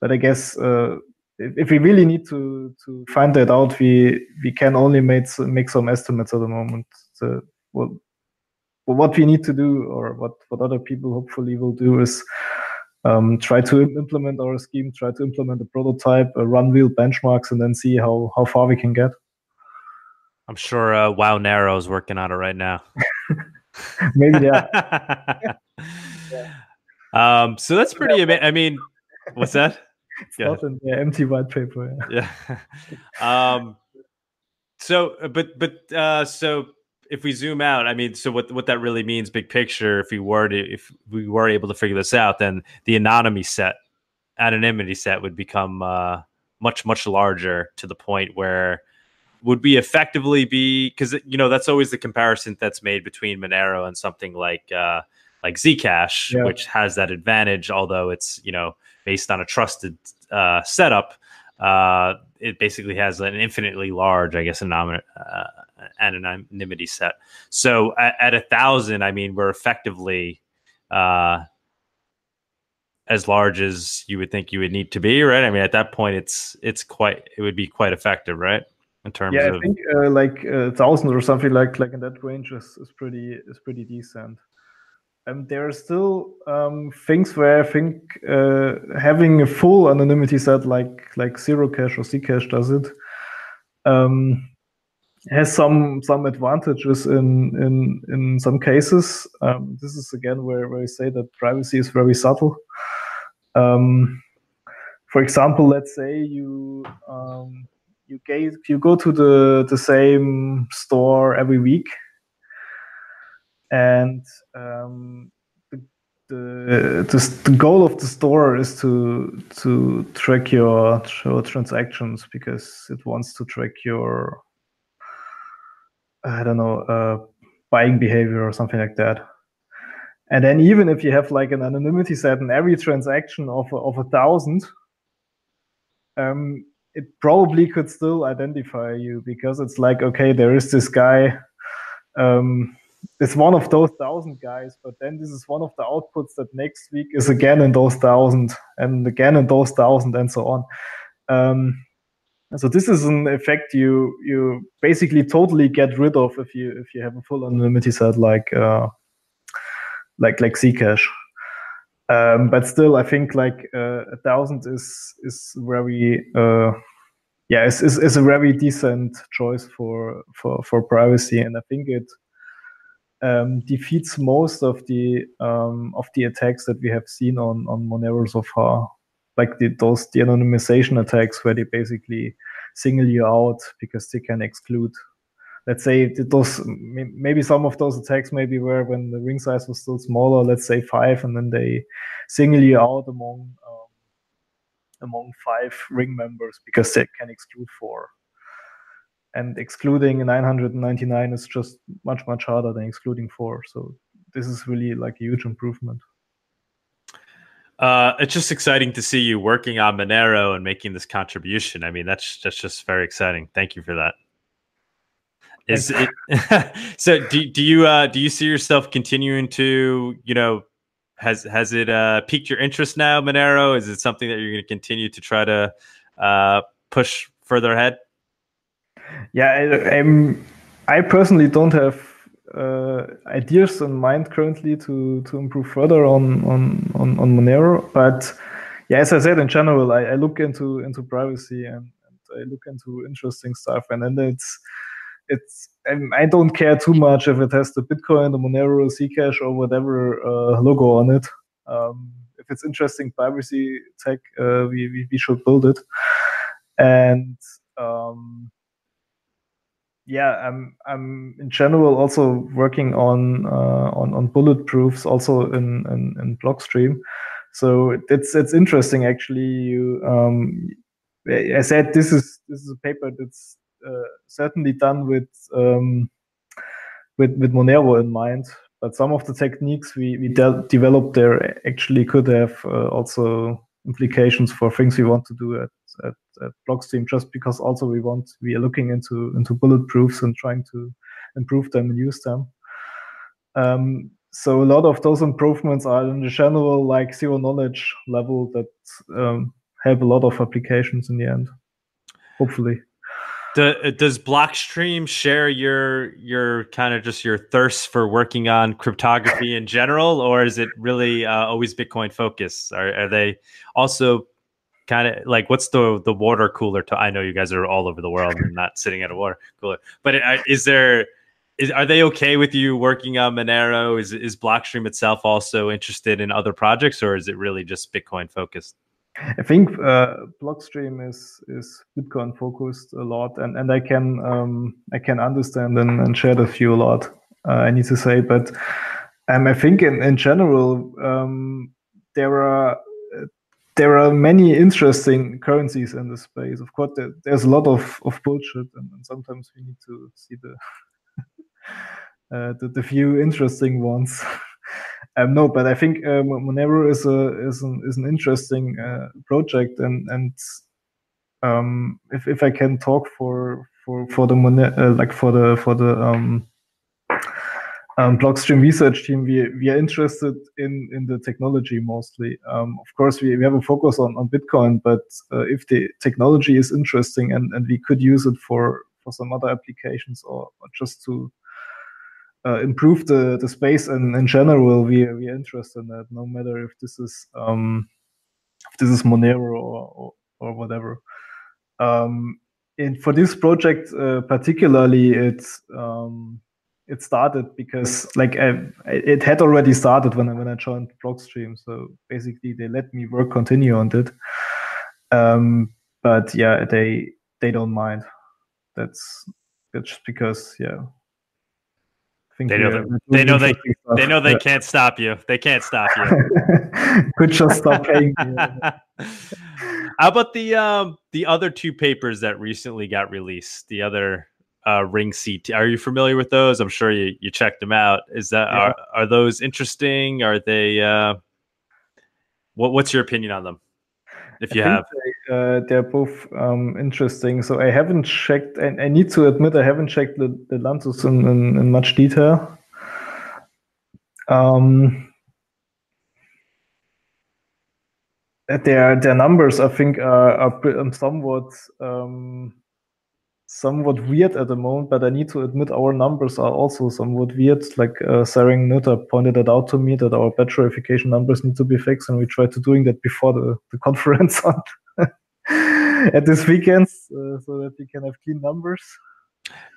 But I guess uh, if, if we really need to to find that out, we we can only make make some estimates at the moment. Well, what we need to do, or what what other people hopefully will do, is um, try to implement our scheme, try to implement a prototype, uh, run real benchmarks, and then see how how far we can get. I'm sure uh, Wownero is working on it right now. Maybe yeah. yeah. Um, so that's pretty. Ama- I mean, what's that? Yeah. in empty white paper. Yeah. yeah. um. So, but but uh, so if we zoom out, I mean, so what what that really means, big picture, if we were to if we were able to figure this out, then the anonymity set, anonymity set would become uh, much much larger to the point where would we effectively be because you know that's always the comparison that's made between Monero and something like uh, like Zcash, yeah. which has that advantage, although it's you know based on a trusted uh, setup. Uh, it basically has an infinitely large, I guess, uh, anonymity set. So at, at, a thousand, I mean, we're effectively uh, as large as you would think you would need to be, right? I mean, at that point, it's it's quite it would be quite effective, right? In terms yeah, of I think uh, like a thousand or something like like in that range is, is pretty is pretty decent. um, there are still um, things where I think uh, having a full anonymity set like like Zerocash or Zcash does it um, has some some advantages in in in some cases. Um, this is again where, where I say that privacy is very subtle. Um, for example, let's say you um, you, you go to the the same store every week and um, the, the, the goal of the store is to to track your, your transactions because it wants to track your I don't know uh, buying behavior or something like that. And then even if you have like an anonymity set in every transaction of of a thousand, um, it probably could still identify you because it's like okay, there is this guy. Um, it's one of those thousand guys, but then this is one of the outputs that next week is again in those thousand and again in those thousand and so on. Um, so this is an effect you you basically totally get rid of if you if you have a full anonymity set like uh, like like Zcash. Um, but still, I think like uh, a thousand is is very uh, yeah is, is is a very decent choice for for for privacy, and I think it um, defeats most of the um, of the attacks that we have seen on on Monero so far, like the, those the anonymization attacks where they basically single you out because they can exclude. Let's say those maybe some of those attacks maybe were when the ring size was still smaller, let's say five, and then they single you out among um, among five ring members because they can exclude four and excluding 999 is just much much harder than excluding four so this is really like a huge improvement uh, it's just exciting to see you working on monero and making this contribution. I mean that's that's just very exciting. Thank you for that. Is it so do, do you uh do you see yourself continuing to you know has has it uh piqued your interest now monero? Is it something that you're going to continue to try to uh push further ahead? Yeah, I, I'm, I personally don't have uh, ideas in mind currently to to improve further on on on, on Monero, but yeah, as I said, in general, I, I look into into privacy and, and, I look into interesting stuff, and then it's it's I don't care too much if it has the Bitcoin, the Monero, Zcash, or whatever uh, logo on it. Um, if it's interesting privacy tech, uh, we, we, we should build it. And um, yeah, I'm I'm in general also working on uh, on on bulletproofs also in, in in Blockstream. So it's it's interesting actually. You um, I said this is this is a paper that's uh, certainly done with um, with with Monero in mind, but some of the techniques we we de- developed there actually could have uh, also implications for things we want to do at, at, at Blockstream just because also we want we are looking into into bulletproofs and trying to improve them and use them. Um, so a lot of those improvements are in the general like zero knowledge level that um, have a lot of applications in the end. Hopefully. Do, does Blockstream share your your kind of just your thirst for working on cryptography in general, or is it really uh, always Bitcoin focused? Are, are they also kind of like what's the the water cooler? To I know you guys are all over the world and not sitting at a water cooler, but is there is are they okay with you working on Monero? Is is Blockstream itself also interested in other projects, or is it really just Bitcoin focused? I think uh, Blockstream is is Bitcoin focused a lot, and, and I can um, I can understand and, and share the view a lot. Uh, I need to say, but um, I think in in general um, there are there are many interesting currencies in this space. Of course, there, there's a lot of, of bullshit, and, and sometimes we need to see the uh, the, the few interesting ones. Um, no, but I think uh, Monero is a is an is an interesting uh, project, and and um, if if I can talk for for for the Monero, uh, like for the for the um, um, Blockstream research team, we we are interested in in the technology mostly. Um, of course, we, we have a focus on on Bitcoin, but uh, if the technology is interesting and and we could use it for for some other applications or, or just to uh, improve the, the space and in general we we are interested in that no matter if this is um, if this is Monero or, or, or whatever. Um, and for this project uh, particularly, it's um, it started because like I, it had already started when I when I joined Blockstream. So basically, they let me work continue on it. Um, but yeah, they they don't mind. That's that's just because yeah. They know they, they know they stuff. they know they yeah. can't stop you. They can't stop you. Could just stop paying. How about the um the other two papers that recently got released? The other uh, ring CT. Are you familiar with those? I'm sure you, you checked them out. Is that yeah. are are those interesting? Are they? Uh, what what's your opinion on them? If you have, they, uh, they're both um, interesting. So I haven't checked, and I need to admit I haven't checked the, the Lelantus in, in, in much detail. Um, their their numbers, I think, are, are somewhat um, somewhat weird at the moment, but I need to admit our numbers are also somewhat weird. Like uh, Sarang Noether pointed it out to me that our batch verification numbers need to be fixed, and we tried to doing that before the, the conference on at this weekend uh, so that we can have clean numbers.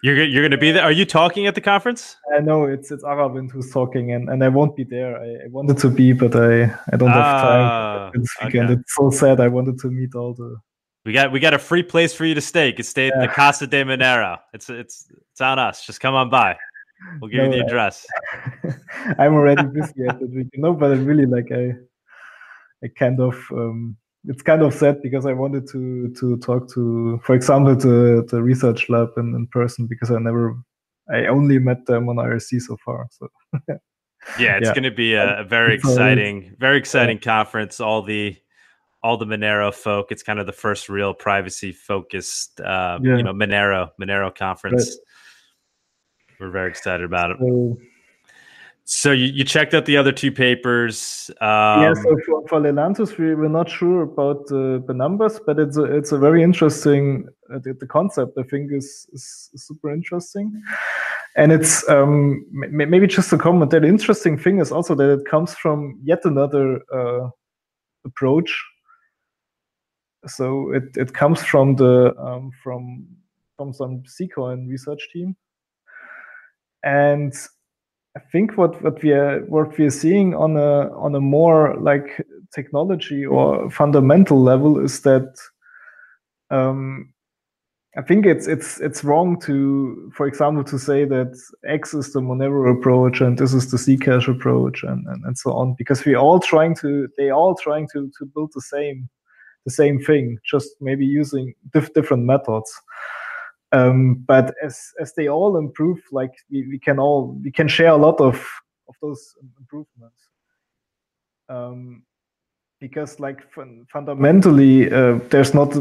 You're you're going to be there. Are you talking at the conference? I know it's it's Aravind who's talking, and, and I won't be there. I, I wanted to be, but I, I don't have time ah, this weekend. Okay. It's so sad. I wanted to meet all the we got we got a free place for you to stay. You can stay at the Casa de Monero. It's it's it's on us. Just come on by. We'll give no, you the address. I'm already busy at the week. No, but I really like I I kind of um it's kind of sad because I wanted to to talk to, for example, the the research lab in, in person because I never I only met them on IRC so far. So yeah, it's yeah. going to be a, a very exciting, very exciting yeah. conference. All the all the Monero folk. It's kind of the first real privacy focused, uh, yeah. you know, Monero Monero conference. Right. We're very excited about it. So, so you, you, checked out the other two papers. Um, yeah, so for, for Lelantus, we were not sure about the, the numbers, but it's a, it's a very interesting, uh, the, the, concept I think is, is super interesting. And it's um, maybe just a comment that the interesting thing is also that it comes from yet another uh, approach so it, it comes from the um, from from some Zcoin research team, and I think what what we are what we are seeing on a on a more like technology or fundamental level is that um, I think it's it's it's wrong to, for example, to say that X is the Monero approach and this is the Zcash approach and, and, and so on, because we're all trying to they all trying to to build the same the same thing, just maybe using diff- different methods. Um, but as as they all improve, like we, we can all we can share a lot of of those improvements. Um, because like fun- fundamentally, uh, there's not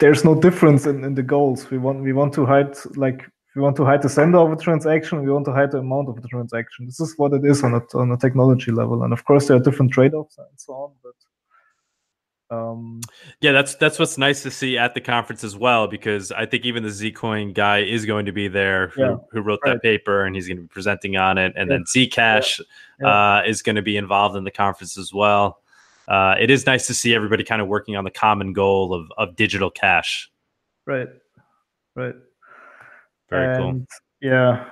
there's no difference in, in the goals. We want we want to hide like we want to hide the sender of a transaction. We want to hide the amount of the transaction. This is what it is on a on a technology level. And of course, there are different trade offs and so on. But um, yeah, that's that's what's nice to see at the conference as well, because I think even the Zcoin guy is going to be there, who, yeah, who wrote right. that paper, and he's going to be presenting on it. And yeah. then Zcash yeah. uh, is going to be involved in the conference as well. Uh, it is nice to see everybody kind of working on the common goal of of digital cash. Right, right. Very and, cool. Yeah,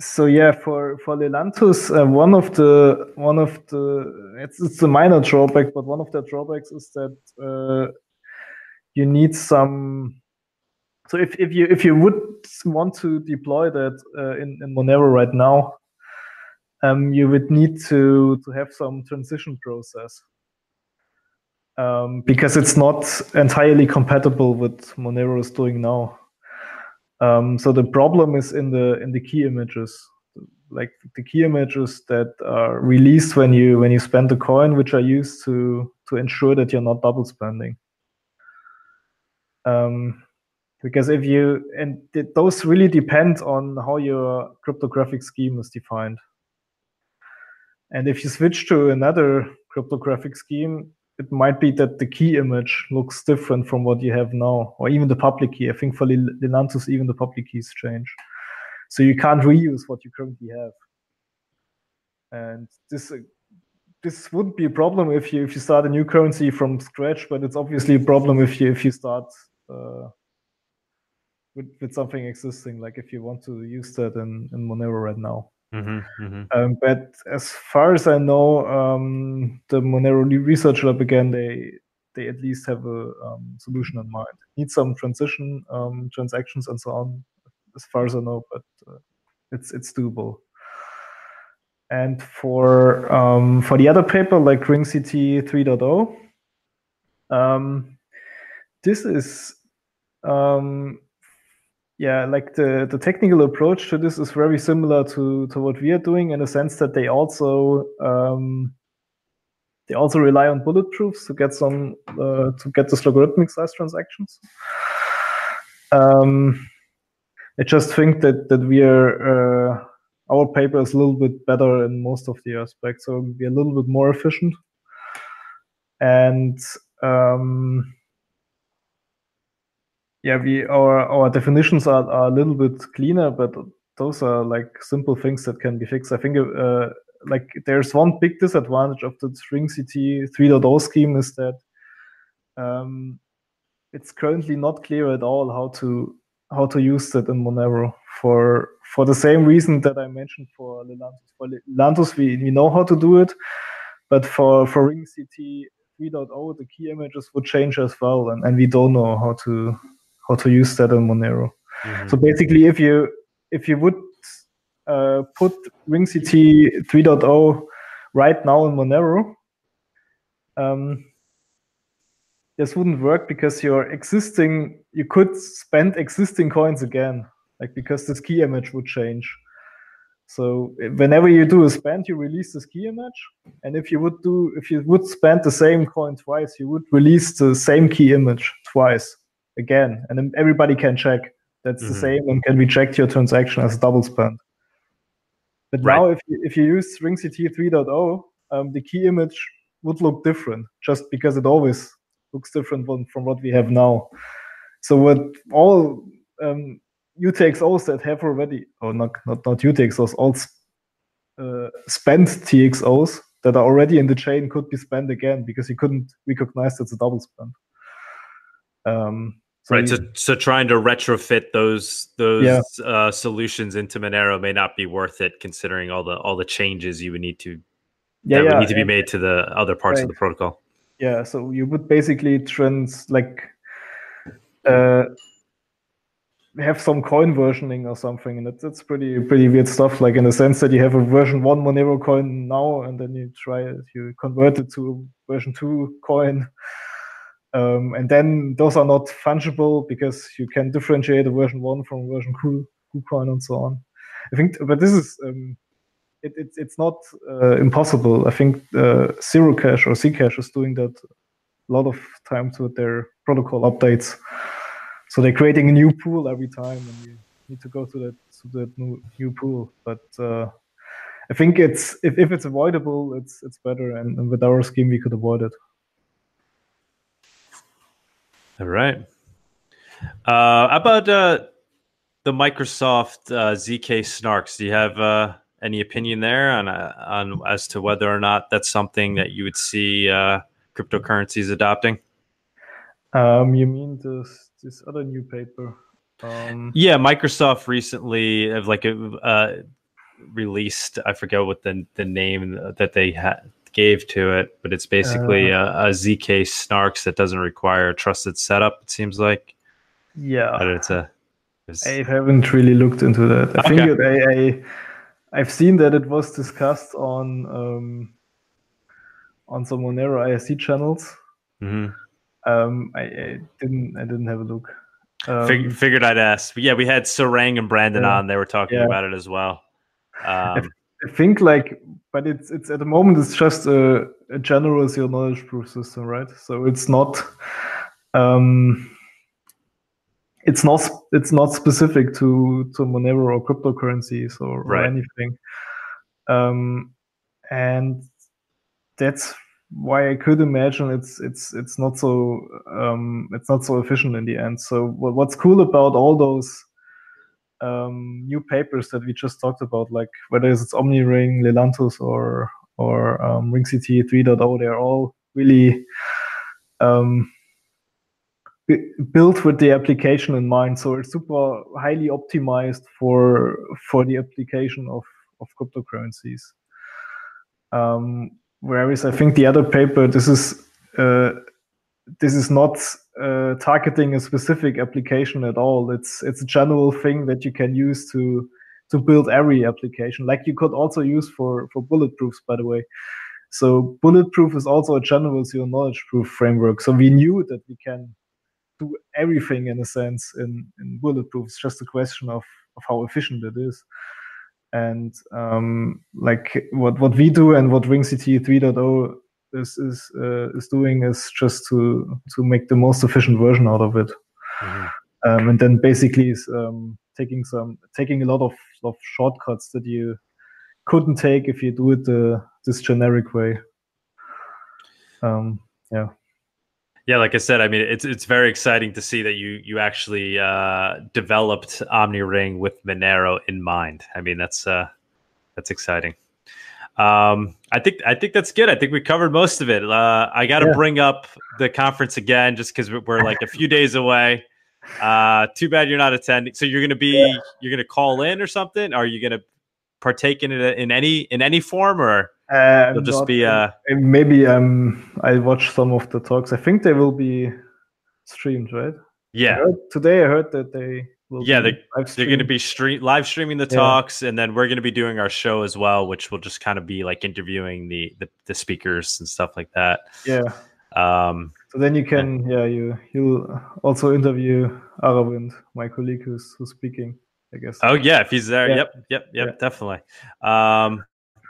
so yeah, for for Lelantus, uh, one of the one of the it's it's a minor drawback, but one of the drawbacks is that uh, you need some. So if, if you if you would want to deploy that uh, in in Monero right now, um, you would need to to have some transition process um, because it's not entirely compatible with Monero is doing now. Um, so the problem is in the in the key images, like the key images that are released when you when you spend the coin, which are used to to ensure that you're not double spending. Um, because if you and th- those really depend on how your cryptographic scheme is defined. And if you switch to another cryptographic scheme, it might be that the key image looks different from what you have now, or even the public key. I think for Lelantus, even the public keys change. So you can't reuse what you currently have. And this uh, this wouldn't be a problem if you if you start a new currency from scratch, but it's obviously a problem if you if you start uh, with with something existing, like if you want to use that in in Monero right now. Mm-hmm, mm-hmm. Um, but as far as I know, um, the Monero Research Lab again, they they at least have a um, solution in mind. Need some transition um, transactions and so on, as far as I know, but uh, it's it's doable. And for um, for the other paper, like RingCT 3.0, um, this is yeah, like the the technical approach to this is very similar to to what we are doing in the sense that they also um, they also rely on bulletproofs to get some uh, to get this logarithmic size transactions. Um, I just think that that we are uh, our paper is a little bit better in most of the aspects, so we're a little bit more efficient, and um, yeah, we our our definitions are, are a little bit cleaner, but those are like simple things that can be fixed. I think uh, like there's one big disadvantage of the RingCT 3.0 scheme is that um, it's currently not clear at all how to how to use that in Monero for for the same reason that I mentioned for Lelantus. For Lelantus, we, we know how to do it, but for for RingCT 3.0, the key images would change as well, and, and we don't know how to how to use that in Monero. Mm-hmm. So basically, if you if you would uh, put RingCT 3.0 right now in Monero, um, this wouldn't work because your existing you could spend existing coins again, like because this key image would change. So whenever you do a spend, you release this key image, and if you would do if you would spend the same coin twice, you would release the same key image twice again, and then everybody can check that's mm-hmm. the same and can reject your transaction as a double spend. But right. now, if you, if you use RingCT 3.0, um, the key image would look different just because it always looks different from, from what we have now. So what all um, UTXOs that have already, or not not not UTXOs, all uh, spent TXOs that are already in the chain could be spent again because you couldn't recognize that's a double spend. Um, so right. You, so, so trying to retrofit those those yeah. uh, solutions into Monero may not be worth it, considering all the all the changes you would need to yeah, that yeah. would need to be made to the other parts right. of the protocol. Yeah. So you would basically trans like uh, have some coin versioning or something, and that's that's pretty pretty weird stuff. Like in the sense that you have a version one Monero coin now, and then you try it, you convert it to version two coin um, and then those are not fungible because you can differentiate a version one from version two, coin and so on. I think, but this is um, it, it, it's not uh, impossible. I think uh, Zerocash or Zcash is doing that a lot of times with their protocol updates. So they're creating a new pool every time, and you need to go to that to that new, new pool. But uh, I think it's if, if it's avoidable, it's it's better. And, and with our scheme, we could avoid it. All right. Uh, about uh, the Microsoft uh, ZK snarks? Do you have uh, any opinion there on uh, on as to whether or not that's something that you would see uh, cryptocurrencies adopting? Um, you mean this this other new paper? Um, yeah, Microsoft recently have like a, released. I forget what the the name that they had gave to it, but it's basically uh, a, a, ZK snarks that doesn't require a trusted setup. It seems like. Yeah. But it's a. It's... I haven't really looked into that. I okay. think I, I I've seen that it was discussed on um, on some Monero IRC channels. Mm-hmm. Um, I, I, didn't I didn't have a look. Um, Fig- figured I'd ask. But yeah, we had Sarang and Brandon yeah. on. They were talking yeah. about it as well. Um, I think like, but it's it's at the moment it's just a, a general zero knowledge proof system, right? So it's not, um, it's not it's not specific to to Monero or cryptocurrencies or, right. or anything, um, and that's why I could imagine it's it's it's not so um, it's not so efficient in the end. So what, what's cool about all those um, new papers that we just talked about, like whether it's OmniRing, Lelantus, or or um, RingCT 3.0, they're all really um, built with the application in mind. So it's super highly optimized for for the application of of cryptocurrencies. Um, whereas I think the other paper, this is uh, this is not uh, targeting a specific application at all. It's it's a general thing that you can use to to build every application, like you could also use for for bulletproofs, by the way. So bulletproof is also a general zero knowledge proof framework. So we knew that we can do everything in a sense in, in bulletproof. It's just a question of, of how efficient it is. And um, like what, what we do and what RingCT 3.0 is is uh, is doing is just to to make the most efficient version out of it. Mm-hmm. Um, and then basically is um, taking some taking a lot of, of shortcuts that you couldn't take if you do it uh, this generic way. Um, yeah. Yeah, like I said, I mean, it's it's very exciting to see that you you actually uh, developed OmniRing with Monero in mind. I mean, that's uh, that's exciting. Um, I think I think that's good. I think we covered most of it. Uh, I got to yeah. bring up the conference again, just because we're like a few days away. Uh, too bad you're not attending. So you're gonna be yeah. you're gonna call in or something? Are you gonna partake in it in any in any form or? Uh, It'll just not, be uh, maybe um I watch some of the talks. I think they will be streamed, right? Yeah. I heard, today I heard that they yeah they, they're going to be stream live streaming the talks and then we're going to be doing our show as well which will just kind of be like interviewing the the, the speakers and stuff like that. Yeah. Um so then you can yeah you you'll also interview aravind my colleague who's who's speaking i guess. Oh yeah if he's there. Yeah. yep yep yep yeah. definitely. Um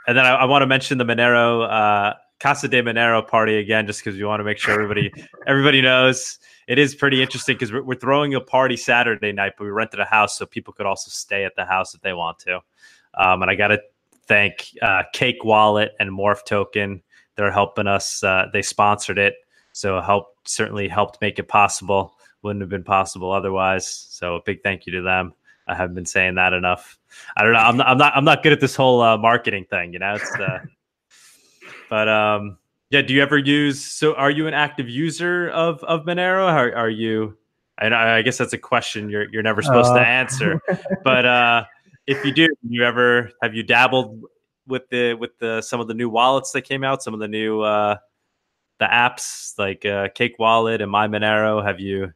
and then I, I want to mention the Monero uh, Casa de Monero party again, just because we want to make sure everybody everybody knows it is pretty interesting because we're, we're, throwing a party Saturday night, but we rented a house so people could also stay at the house if they want to. Um, and I got to thank uh, Cake Wallet and MorphToken. They're helping us. Uh, they sponsored it, so help certainly helped make it possible. Wouldn't have been possible otherwise. So a big thank you to them. I haven't been saying that enough. I don't know. I'm not. I'm not. I'm not good at this whole uh, marketing thing. You know. It's. But um, yeah. Do you ever use? So, are you an active user of of Monero? Are, are you? And I, I guess that's a question you're you're never supposed uh. to answer. but uh, if you do, you ever have you dabbled with the with the some of the new wallets that came out? Some of the new uh, the apps like uh, Cake Wallet and MyMonero. Have you?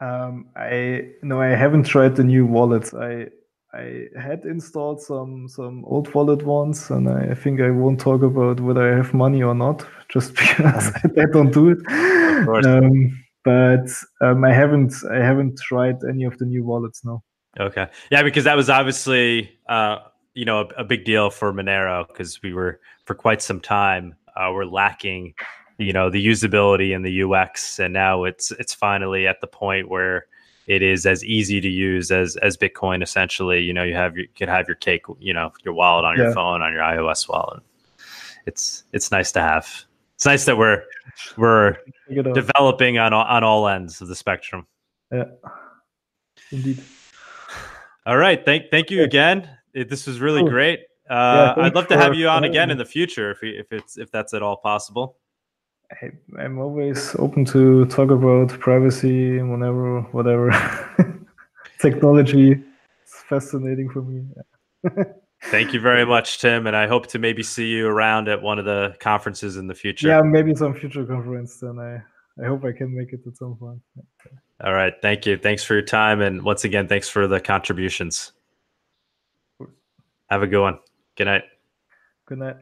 Um, I no, I haven't tried the new wallets. I I had installed some some old wallet ones, and I think I won't talk about whether I have money or not, just because I don't do it. Um, but um, I haven't I haven't tried any of the new wallets now. Okay, yeah, because that was obviously uh, you know a, a, big deal for Monero because we were for quite some time uh, we're lacking you know the usability and the UX, and now it's it's finally at the point where it is as easy to use as as Bitcoin. Essentially, you know, you have you can have your cake, you know, your wallet on yeah. your phone on your iOS wallet. It's it's nice to have. It's nice that we're we're developing on on all ends of the spectrum. Yeah, indeed. All right, thank thank you again. It, this was really great. Uh, yeah, I'd love to have you on again in the future if if it's if that's at all possible. I, am always open to talk about privacy, whenever, whatever. Technology is fascinating for me. Thank you very much, Tim, and I hope to maybe see you around at one of the conferences in the future. Yeah, maybe some future conference. Then I, I hope I can make it at some point. All right, thank you. Thanks for your time, and once again, thanks for the contributions. Have a good one. Good night. Good night.